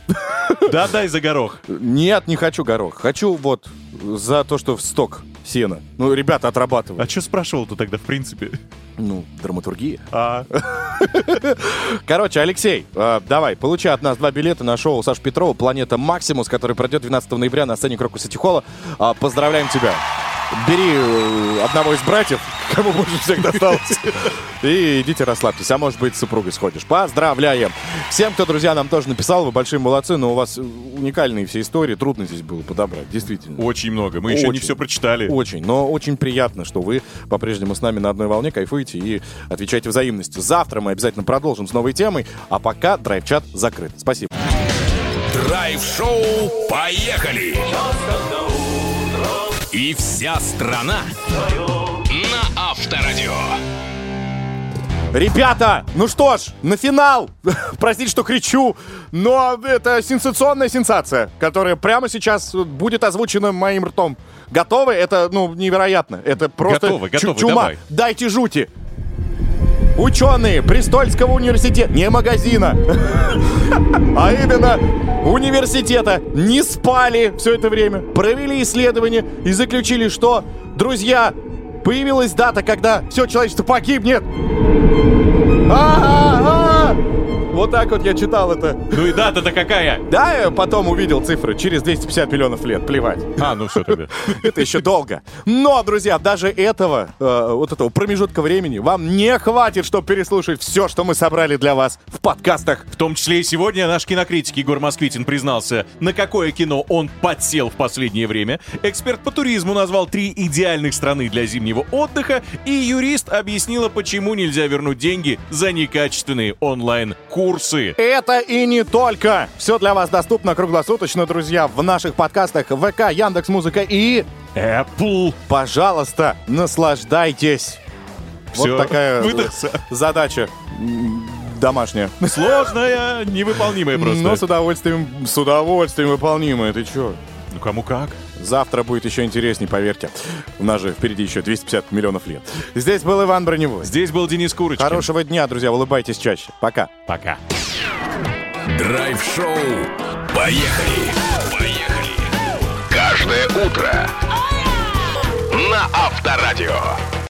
Да, дай за горох. Нет, не хочу горох. Хочу вот за то, что в сток сена. Ну, ребята А отрабатывают. что спрашивал-то тогда, в принципе? Ну, драматургия. А, Короче, Алексей, э, давай, получай от нас два билета на шоу Саш Петрова «Планета Максимус», который пройдет 12 ноября на сцене Крокуса Тихола. А, Поздравляем тебя. Бери э, одного из братьев, кому больше всех досталось, и идите расслабьтесь. А может быть, с супругой сходишь. Поздравляем. Всем, кто, друзья, нам тоже написал, вы большие молодцы, но у вас уникальные все истории, трудно здесь было подобрать, действительно. очень много. Мы еще не Очень. все прочитали. Очень, но очень приятно, что вы по-прежнему с нами на одной волне, кайфуете и отвечаете взаимностью. Завтра мы обязательно продолжим с новой темой, а пока драйв-чат закрыт. Спасибо. Драйв-шоу «Поехали!» И вся страна на Авторадио. Ребята, ну что ж, на финал. Простите, что кричу, но это сенсационная сенсация, которая прямо сейчас будет озвучена моим ртом. Готовы? Это, ну, невероятно. Это просто Готовы, готовы, чума. давай. Дайте жути. Ученые Бристольского университета, не магазина, а именно университета, не спали все это время, провели исследование и заключили, что, друзья, появилась дата, когда все человечество погибнет. А-а-а! Вот так вот я читал это. Ну и дата-то какая? Да, я потом увидел цифры. Через 250 миллионов лет. Плевать. А, ну все тогда. Это еще долго. Но, друзья, даже этого, э, вот этого промежутка времени вам не хватит, чтобы переслушать все, что мы собрали для вас в подкастах. В том числе и сегодня наш кинокритик Егор Москвитин признался, на какое кино он подсел в последнее время. Эксперт по туризму назвал три идеальных страны для зимнего отдыха, и юрист объяснила, почему нельзя вернуть деньги за некачественные онлайн-курсы. Это и не только. Все для вас доступно круглосуточно, друзья, в наших подкастах ВК, Яндекс Музыка и... Apple. Пожалуйста, наслаждайтесь. Всё, вот такая выдохся. задача домашняя. Сложная, невыполнимая просто. Но с удовольствием, с удовольствием выполнимая. Ты чё? Ну кому как. Завтра будет еще интересней, поверьте. У нас же впереди еще 250 миллионов лет. Здесь был Иван Броневой. Здесь был Денис Курочкин. Хорошего дня, друзья. Улыбайтесь чаще. Пока. Пока. Драйв-шоу «Поехали!» Поехали! Каждое утро на Авторадио.